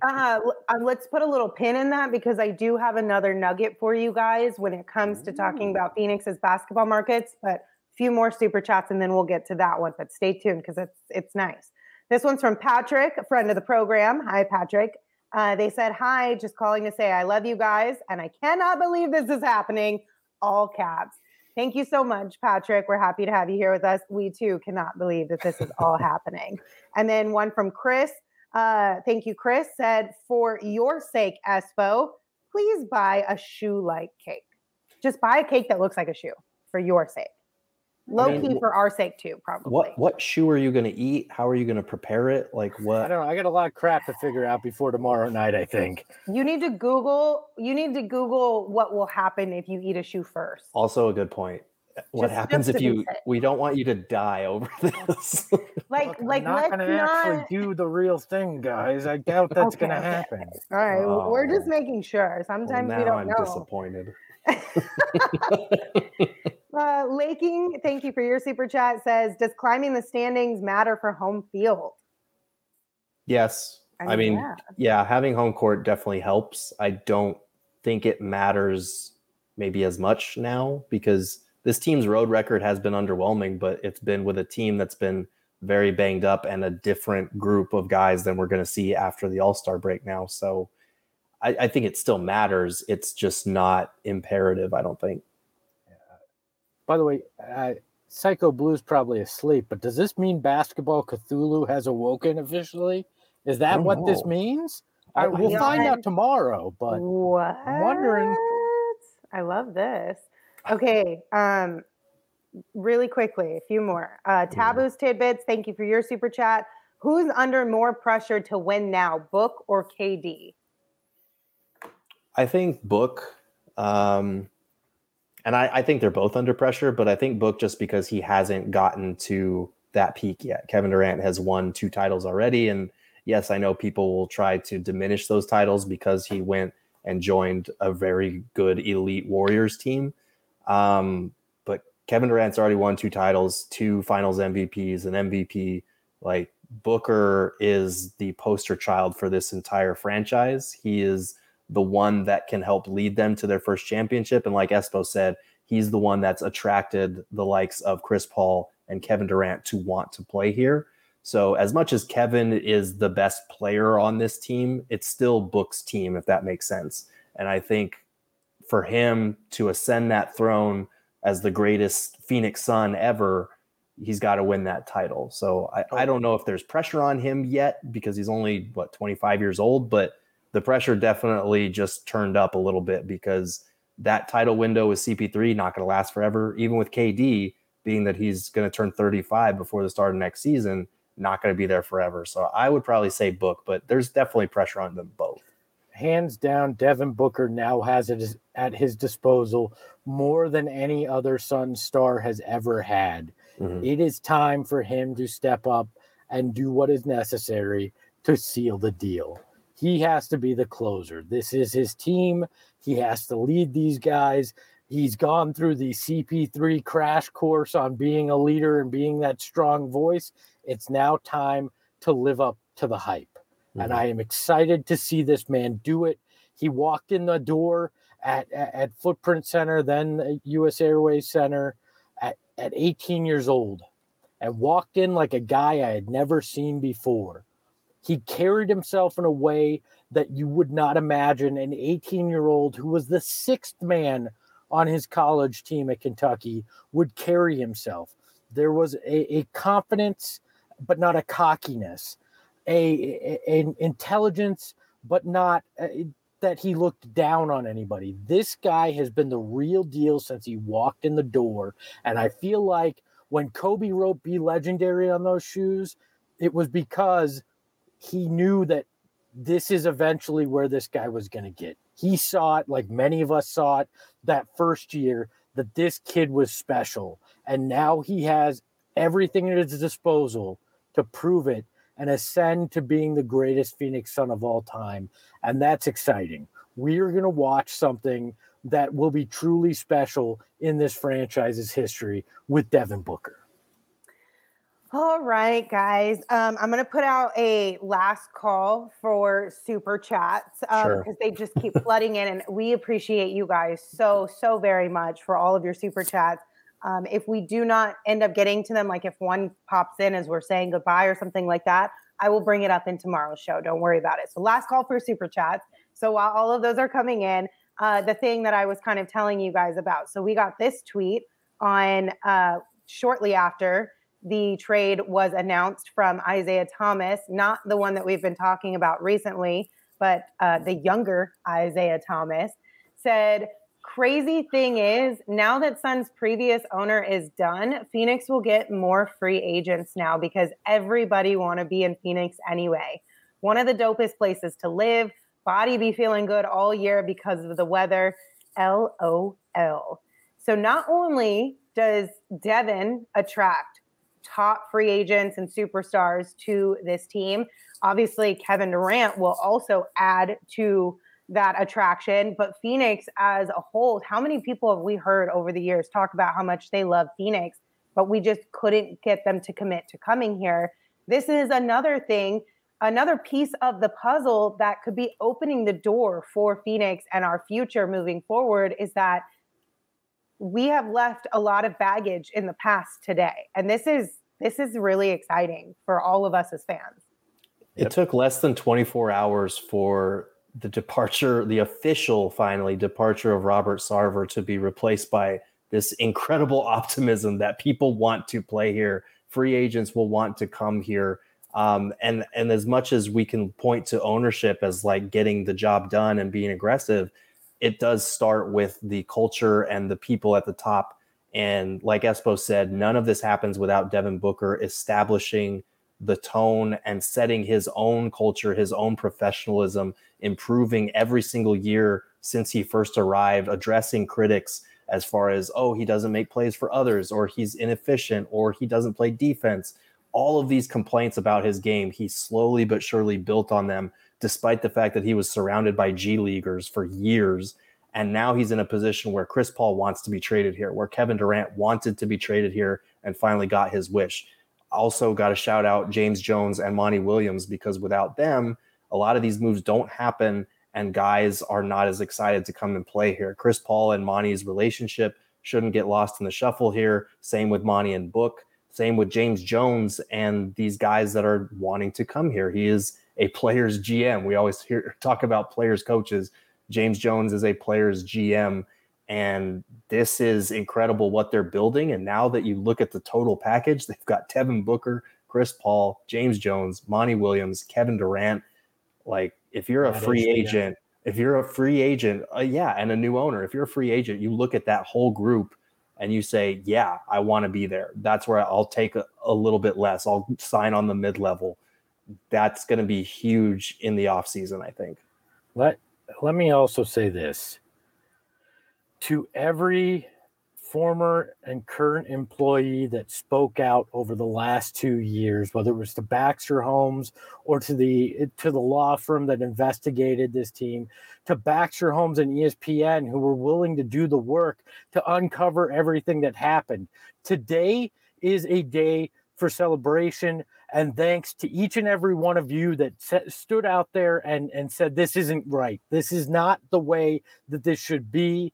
Uh, let's put a little pin in that because I do have another nugget for you guys when it comes to talking about Phoenix's basketball markets. But a few more super chats and then we'll get to that one. But stay tuned because it's it's nice. This one's from Patrick, a friend of the program. Hi, Patrick. Uh, they said, Hi, just calling to say I love you guys. And I cannot believe this is happening. All caps. Thank you so much, Patrick. We're happy to have you here with us. We too cannot believe that this is all happening. And then one from Chris. Uh, thank you, Chris. Said, For your sake, Espo, please buy a shoe like cake. Just buy a cake that looks like a shoe for your sake. Low I mean, key for our sake too, probably.
What what shoe are you going to eat? How are you going to prepare it? Like what?
I don't know. I got a lot of crap to figure out before tomorrow night. I think
you need to Google. You need to Google what will happen if you eat a shoe first.
Also, a good point. What just, happens just if you? We don't want you to die over this.
like,
Look,
like,
I'm not going to
not...
actually do the real thing, guys. I doubt that's okay, going to happen.
All right, oh. we're just oh. making sure. Sometimes
well,
we don't
I'm
know.
disappointed.
Uh, Laking, thank you for your super chat. Says, does climbing the standings matter for home field?
Yes. I mean, I mean yeah. yeah, having home court definitely helps. I don't think it matters maybe as much now because this team's road record has been underwhelming, but it's been with a team that's been very banged up and a different group of guys than we're going to see after the All Star break now. So I, I, think it still matters. It's just not imperative. I don't think.
By the way, uh, Psycho Blue's probably asleep, but does this mean Basketball Cthulhu has awoken officially? Is that what know. this means? I, we'll find out tomorrow, but
what?
I'm wondering.
I love this. Okay, um, really quickly, a few more. Uh, Taboo's tidbits. Thank you for your super chat. Who's under more pressure to win now, Book or KD?
I think Book, um, and I, I, think they're both under pressure, but I think Book just because he hasn't gotten to that peak yet. Kevin Durant has won two titles already. And yes, I know people will try to diminish those titles because he went and joined a very good elite Warriors team. Um, but Kevin Durant's already won two titles, two finals MVPs, an MVP. Like Booker is the poster child for this entire franchise. He is the one that can help lead them to their first championship. And like Espo said, he's the one that's attracted the likes of Chris Paul and Kevin Durant to want to play here. So as much as Kevin is the best player on this team, it's still Book's team, if that makes sense. And I think for him to ascend that throne as the greatest Phoenix Sun ever, he's got to win that title. So I, I oh. don't know if there's pressure on him yet because he's only what 25 years old, but the pressure definitely just turned up a little bit because that title window with CP3 not going to last forever. Even with KD being that he's going to turn 35 before the start of next season, not going to be there forever. So I would probably say Book, but there's definitely pressure on them both.
Hands down, Devin Booker now has it at his disposal more than any other Sun star has ever had. Mm-hmm. It is time for him to step up and do what is necessary to seal the deal he has to be the closer. This is his team. He has to lead these guys. He's gone through the CP3 crash course on being a leader and being that strong voice. It's now time to live up to the hype. Mm-hmm. And I am excited to see this man do it. He walked in the door at, at, at Footprint Center, then US Airways Center at, at 18 years old and walked in like a guy I had never seen before he carried himself in a way that you would not imagine an 18 year old who was the sixth man on his college team at Kentucky would carry himself. There was a, a confidence, but not a cockiness, a, a an intelligence, but not uh, that he looked down on anybody. This guy has been the real deal since he walked in the door. And I feel like when Kobe wrote Be Legendary on those shoes, it was because he knew that this is eventually where this guy was going to get. He saw it like many of us saw it that first year that this kid was special. And now he has everything at his disposal to prove it and ascend to being the greatest Phoenix Sun of all time. And that's exciting. We are going to watch something that will be truly special in this franchise's history with Devin Booker.
All right, guys. Um, I'm going to put out a last call for super chats because um, sure. they just keep flooding in. And we appreciate you guys so, so very much for all of your super chats. Um, if we do not end up getting to them, like if one pops in as we're saying goodbye or something like that, I will bring it up in tomorrow's show. Don't worry about it. So, last call for super chats. So, while all of those are coming in, uh, the thing that I was kind of telling you guys about. So, we got this tweet on uh, shortly after the trade was announced from Isaiah Thomas, not the one that we've been talking about recently, but uh, the younger Isaiah Thomas, said, Crazy thing is, now that Suns' previous owner is done, Phoenix will get more free agents now because everybody want to be in Phoenix anyway. One of the dopest places to live, body be feeling good all year because of the weather. LOL. So not only does Devin attract top free agents and superstars to this team. Obviously, Kevin Durant will also add to that attraction. But Phoenix as a whole, how many people have we heard over the years talk about how much they love Phoenix, but we just couldn't get them to commit to coming here? This is another thing, another piece of the puzzle that could be opening the door for Phoenix and our future moving forward is that we have left a lot of baggage in the past today. And this is this is really exciting for all of us as fans.
It yep. took less than 24 hours for the departure, the official finally departure of Robert Sarver to be replaced by this incredible optimism that people want to play here. Free agents will want to come here. Um, and and as much as we can point to ownership as like getting the job done and being aggressive, it does start with the culture and the people at the top. And like Espo said, none of this happens without Devin Booker establishing the tone and setting his own culture, his own professionalism, improving every single year since he first arrived, addressing critics as far as, oh, he doesn't make plays for others, or he's inefficient, or he doesn't play defense. All of these complaints about his game, he slowly but surely built on them despite the fact that he was surrounded by G Leaguers for years. And now he's in a position where Chris Paul wants to be traded here, where Kevin Durant wanted to be traded here and finally got his wish. Also, got to shout out James Jones and Monty Williams because without them, a lot of these moves don't happen and guys are not as excited to come and play here. Chris Paul and Monty's relationship shouldn't get lost in the shuffle here. Same with Monty and Book. Same with James Jones and these guys that are wanting to come here. He is a player's GM. We always hear talk about players coaches. James Jones is a player's GM and this is incredible what they're building and now that you look at the total package, they've got Devin Booker, Chris Paul, James Jones, Monty Williams, Kevin Durant. Like if you're a that free agent, if you're a free agent, uh, yeah, and a new owner, if you're a free agent, you look at that whole group and you say, "Yeah, I want to be there." That's where I'll take a, a little bit less. I'll sign on the mid level that's going to be huge in the offseason, I think.
Let let me also say this to every former and current employee that spoke out over the last two years, whether it was to Baxter Holmes or to the to the law firm that investigated this team, to Baxter Holmes and ESPN, who were willing to do the work to uncover everything that happened. Today is a day for celebration and thanks to each and every one of you that stood out there and, and said, This isn't right. This is not the way that this should be.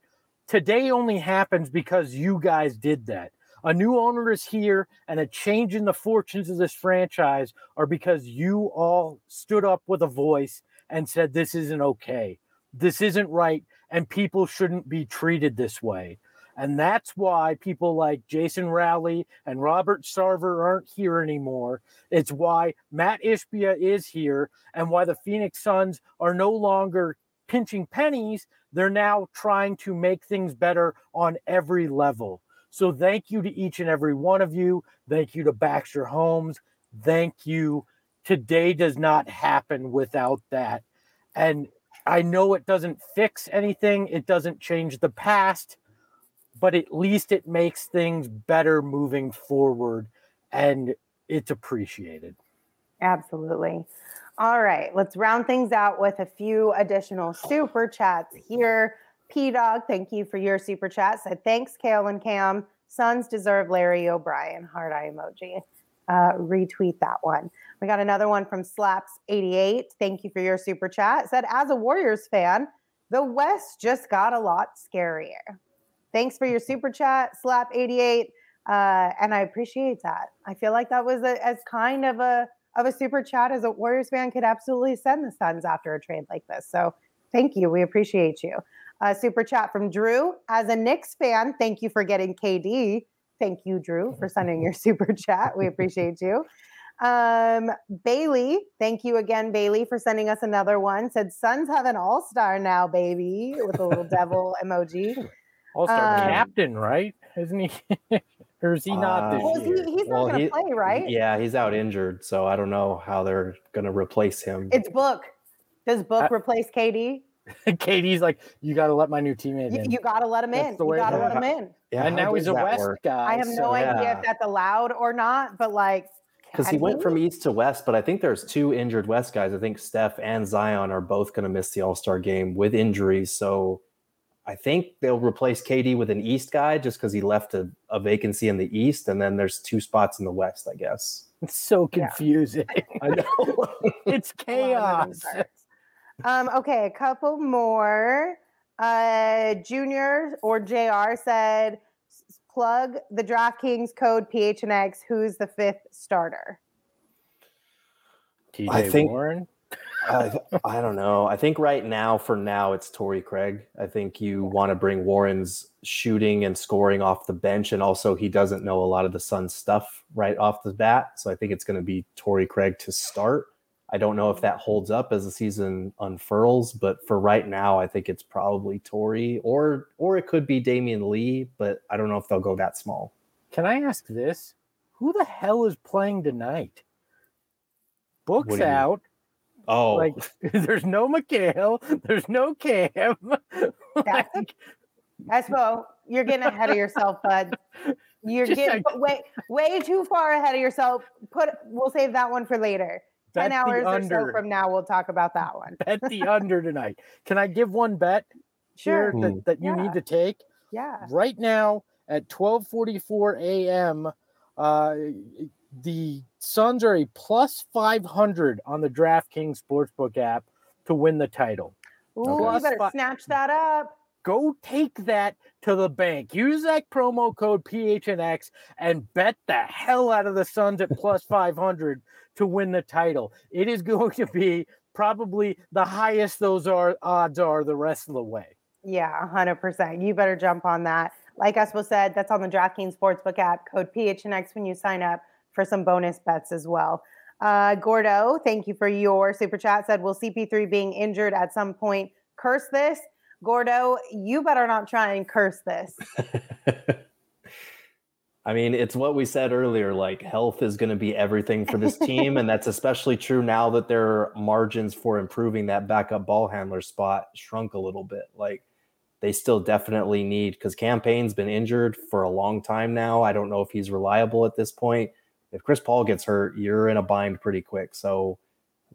Today only happens because you guys did that. A new owner is here, and a change in the fortunes of this franchise are because you all stood up with a voice and said, This isn't okay. This isn't right, and people shouldn't be treated this way. And that's why people like Jason Rowley and Robert Sarver aren't here anymore. It's why Matt Ishbia is here and why the Phoenix Suns are no longer pinching pennies. They're now trying to make things better on every level. So thank you to each and every one of you. Thank you to Baxter Holmes. Thank you. Today does not happen without that. And I know it doesn't fix anything, it doesn't change the past but at least it makes things better moving forward and it's appreciated.
Absolutely. All right, let's round things out with a few additional super chats here. P Dog, thank you for your super chat. Said thanks, Kale and Cam. Suns deserve Larry O'Brien. Heart eye emoji. Uh, retweet that one. We got another one from Slaps88. Thank you for your super chat. Said, as a Warriors fan, the West just got a lot scarier. Thanks for your super chat, Slap88. Uh, and I appreciate that. I feel like that was a, as kind of a of a super chat as a Warriors fan could absolutely send the Suns after a trade like this. So thank you. We appreciate you. Uh, super chat from Drew. As a Knicks fan, thank you for getting KD. Thank you, Drew, for sending your super chat. We appreciate you. Um, Bailey, thank you again, Bailey, for sending us another one. Said Suns have an all star now, baby, with a little devil emoji.
All star
Um,
captain, right? Isn't he? or is he not this
Uh,
Well, he,
year?
he's not going to
he-
play, right?
Yeah, he's out injured, so I don't know how they're going to replace him.
It's Book. Does Book
I-
replace KD?
KD's like, you got to let my new teammate
You,
in.
you got to let him
That's
in.
the
You got to let him in.
yeah,
and
how
now he's a West
work?
guy.
I have no
so-
idea if that's allowed or not, but like,
because he went from east to west, but I think there's two injured West guys. I think Steph and Zion are both going to miss the All Star game with injuries. So I think they'll replace KD with an East guy just because he left a, a vacancy in the East, and then there's two spots in the West, I guess.
It's so
Yeah.
confusing.
I know.
it's
a lot of moving
chaos.
Um, okay, a couple more. Uh, Junior or JR said, plug the DraftKings code PHNX. Who's the fifth starter?
TJ
I think-
Warren.
I, I don't know. I think right now, for now, it's Torrey Craig. I think you want to bring Warren's shooting and scoring off the bench, and also he doesn't know a lot of the Suns stuff right off the bat. So I think it's going to be Torrey Craig to start. I don't know if that holds up as the season unfurls, but for right now, I think it's probably Torrey, or or it could be Damion Lee, but I don't know if they'll go that small.
Can I ask this? Who the hell is playing tonight? Books
do you mean?
out.
Oh,
Like, there's no Mikal. There's no Cam.
That's
Like,
Espo, you're getting ahead of yourself, bud. You're
Just
getting way way too far ahead of yourself. Put we'll save that one for later.
bet
Ten
the
hours or so from now, we'll talk about that one.
bet the under tonight. Can I give one bet here
Sure.
that, that you
Yeah.
need to take?
Yeah.
right now at 12:44 a.m. Uh, the Suns are a plus 500 on the DraftKings Sportsbook app to win the title.
Ooh,
Plus
you better
fi-
snatch that up.
Go take that to the bank. Use that promo code PHNX and bet the hell out of the Suns at plus 500 to win the title. It is going to be probably the highest those are odds are the rest of the way.
Yeah, hundred percent. You better jump on that. Like Espo said, that's on the DraftKings Sportsbook app. Code PHNX when you sign up for some bonus bets as well. Uh, Gordo, thank you for your super chat. Said, "Will CP3 being injured at some point curse this?" Gordo, you better not try and curse this.
I mean, it's what we said earlier. Like, health is going to be everything for this team. and that's especially true now that their margins for improving that backup ball handler spot shrunk a little bit. Like, they still definitely need, because Cam Payne's been injured for a long time now. I don't know if he's reliable at this point. If Chris Paul gets hurt, you're in a bind pretty quick. So,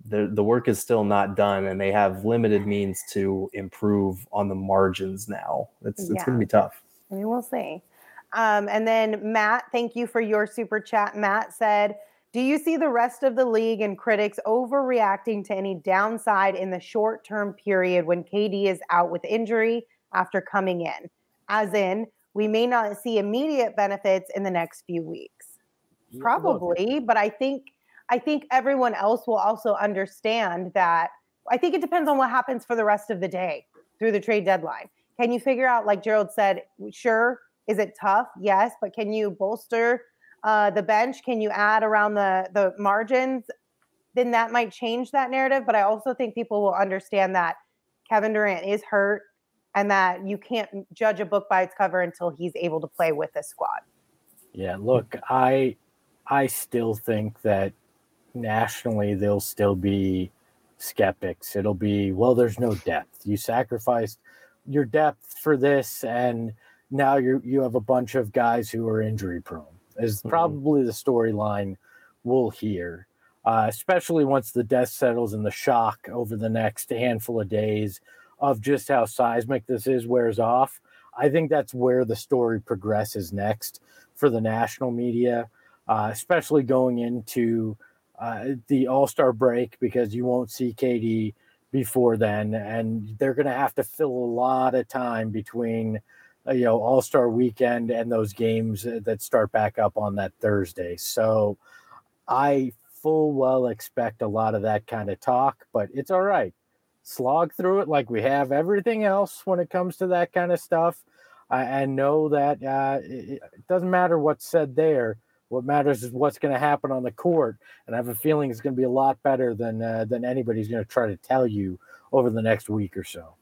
the, the work is still not done, and they have limited means to improve on the margins now. It's, it's going to be tough.
I mean, we'll see. Um, and then Matt, thank you for your super chat. Matt said, Do you see the rest of the league and critics overreacting to any downside in the short term period when KD is out with injury after coming in? As in, we may not see immediate benefits in the next few weeks. Probably, but I think I think everyone else will also understand that. I think it depends on what happens for the rest of the day through the trade deadline. Can you figure out, like Gerald said, sure, is it tough? Yes, but can you bolster uh, the bench? Can you add around the the margins? Then that might change that narrative. But I also think people will understand that Kevin Durant is hurt and that you can't judge a book by its cover until he's able to play with this squad.
Yeah, look, I I still think that nationally there'll still be skeptics. It'll be, well, there's no depth. You sacrificed your depth for this and now you you have a bunch of guys who are injury prone. Is
Mhm.
probably the storyline we'll hear. Uh, especially once the dust settles and the shock over the next handful of days of just how seismic this is wears off, I think that's where the story progresses next for the national media, uh, especially going into uh, the All Star break because you won't see KD before then, and they're going to have to fill a lot of time between uh, you know All Star weekend and those games that start back up on that Thursday. So I full well expect a lot of that kind of talk, but it's all right. Slog through it like we have everything else when it comes to that kind of stuff. I, and know that uh, it, it doesn't matter what's said there. What matters is what's going to happen on the court, and I have a feeling it's going to be a lot better than uh, than anybody's going to try to tell you over the next week or so.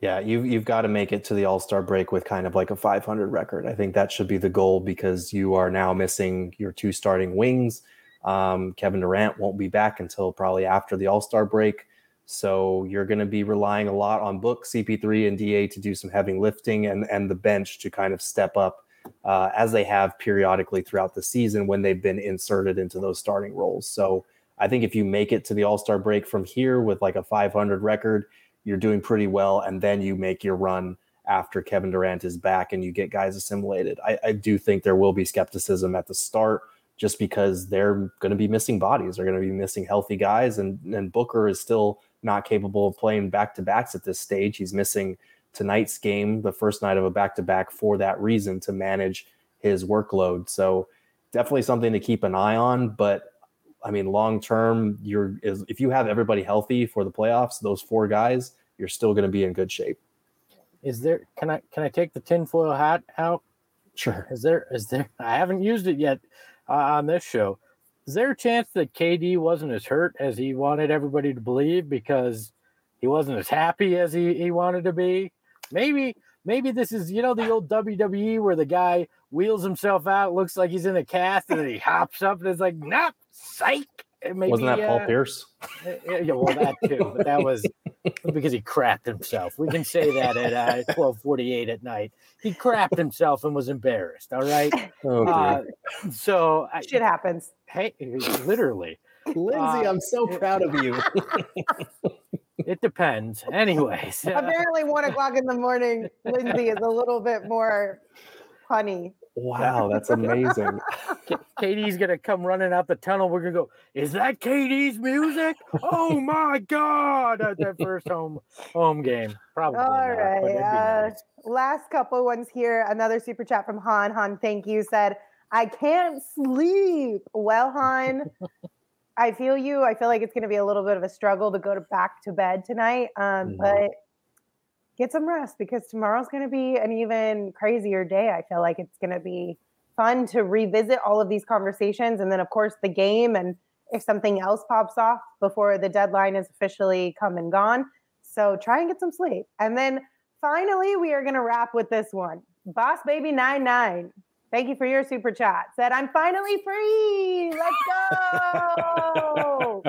Yeah, you you've got to make it to the All Star break with kind of like a 500 record. I think that should be the goal because you are now missing your two starting wings. Um, Kevin Durant won't be back until probably after the All Star break. So you're going to be relying a lot on Book, CP3, and DA to do some heavy lifting and, and the bench to kind of step up uh, as they have periodically throughout the season when they've been inserted into those starting roles. So I think if you make it to the All Star break from here with like a 500 record, you're doing pretty well. And then you make your run after Kevin Durant is back and you get guys assimilated. I, I do think there will be skepticism at the start just because they're going to be missing bodies. They're going to be missing healthy guys. And, and Booker is still not capable of playing back to backs at this stage. He's missing tonight's game, the first night of a back to back, for that reason to manage his workload. So definitely something to keep an eye on. But I mean, long term, you're if you have everybody healthy for the playoffs, those four guys, you're still going to be in good shape.
Is there? Can I can I take the tinfoil hat out?
Sure.
Is there? Is there? I haven't used it yet uh, on this show. Is there a chance that KD wasn't as hurt as he wanted everybody to believe because he wasn't as happy as he, he wanted to be? Maybe maybe this is you know the old WWE where the guy wheels himself out, looks like he's in a cast, and then he hops up and it's like, nah, psych.
Maybe, Wasn't that uh, Paul Pierce?
Yeah, well, that too, but that was because he crapped himself. We can say that at uh, twelve forty eight at night. He crapped himself and was embarrassed. All right.
Oh, uh,
so
shit happens.
Hey, literally.
Lindsey, I'm so proud of you.
It depends. Anyways,
apparently one o'clock in the morning, Lindsey is a little bit more funny.
Wow, that's amazing.
KD's gonna come running out the tunnel. We're gonna go. Is that KD's music? Oh my god! At that first home home game, probably. All
not, right. Uh, nice. Last couple ones here. Another super chat from Han. Han, thank you. Said I can't sleep. Well, Han, I feel you. I feel like it's going to be a little bit of a struggle to go to back to bed tonight. Um, mm-hmm. But get some rest because tomorrow's going to be an even crazier day. I feel like it's going to be fun to revisit all of these conversations. And then, of course, the game. And if something else pops off before the deadline is officially come and gone. So try and get some sleep. And then finally, we are going to wrap with this one Boss Baby 99 Thank you for your super chat. Said, I'm finally free. Let's go.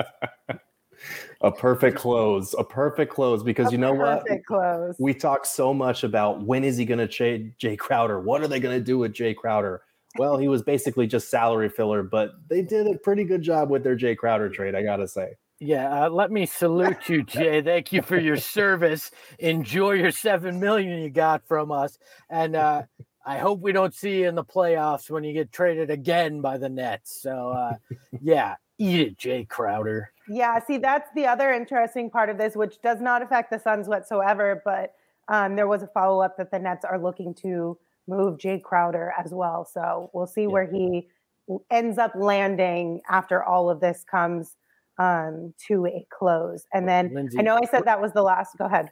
a perfect close. A perfect close because a you know what?
Close.
We talk so much about when is he going to trade Jae Crowder? What are they going to do with Jae Crowder? Well, he was basically just salary filler, but they did a pretty good job with their Jae Crowder trade, I got to say.
Yeah, uh, let me salute you, Jae. Thank you for your service. Enjoy your seven million you got from us, and uh, I hope we don't see you in the playoffs when you get traded again by the Nets. So, uh, yeah, eat it, Jae Crowder.
Yeah, see, that's the other interesting part of this, which does not affect the Suns whatsoever. But um, there was a follow up that the Nets are looking to move Jae Crowder as well. So we'll see yeah. where he ends up landing after all of this comes um, to a close. And then Lindsey, I know I said that was the last. Go ahead.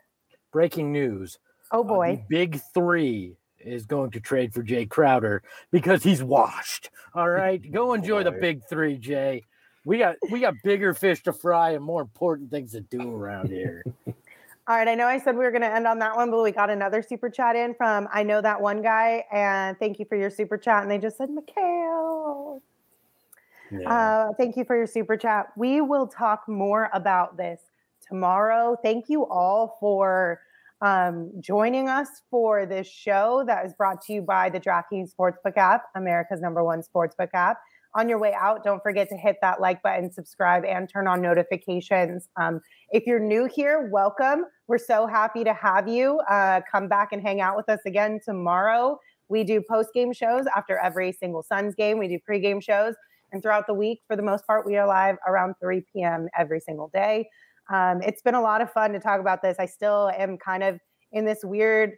Breaking news.
Oh boy. Uh,
big three is going to trade for Jae Crowder because he's washed. All right, go enjoy the big three, Jae. We got we got bigger fish to fry and more important things to do around here.
All right, I know I said we were going to end on that one, but we got another super chat in from I know that one guy, and thank you for your super chat. And they just said, Mikal. Yeah. Uh, thank you for your super chat. We will talk more about this tomorrow. Thank you all for um, joining us for this show that is brought to you by the DraftKings Sportsbook app, America's number one sportsbook app. On your way out, don't forget to hit that like button, subscribe, and turn on notifications. Um, if you're new here, welcome. We're so happy to have you. Uh, come back and hang out with us again tomorrow. We do post game shows after every single Suns game. We do pregame shows. And throughout the week, for the most part, we are live around 3 p.m. every single day. Um, it's been a lot of fun to talk about this. I still am kind of in this weird,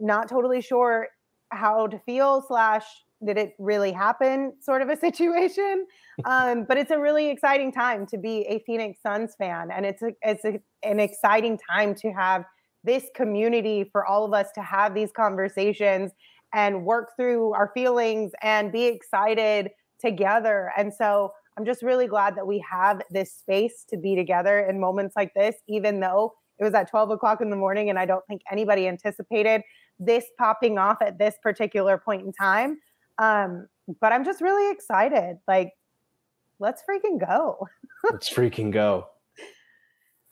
not totally sure how to feel, slash, did it really happen sort of a situation. Um, but it's a really exciting time to be a Phoenix Suns fan. And it's, a, it's a, an exciting time to have this community for all of us to have these conversations and work through our feelings and be excited together. And so I'm just really glad that we have this space to be together in moments like this, even though it was at 12 o'clock in the morning and I don't think anybody anticipated this popping off at this particular point in time. Um, but I'm just really excited. Like, let's freaking go.
let's freaking go.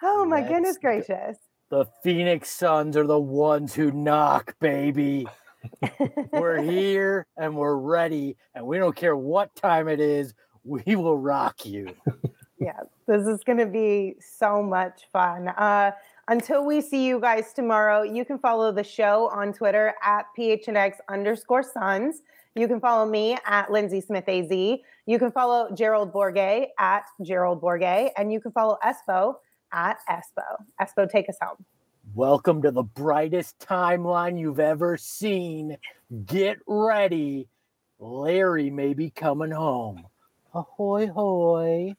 Oh my let's goodness gracious.
The Phoenix Suns are the ones who knock, baby we're here and we're ready, and we don't care what time it is. We will rock you.
yeah, this is going to be so much fun. Uh, until we see you guys tomorrow, you can follow the show on Twitter at PHNX underscore Suns. You can follow me at Lindsey Smith AZ. You can follow Gerald Bourguet at Gerald Bourguet, and you can follow Espo at Espo. Espo, take us home.
Welcome to the brightest timeline you've ever seen. Get ready. Larry may be coming home. Ahoy, hoy.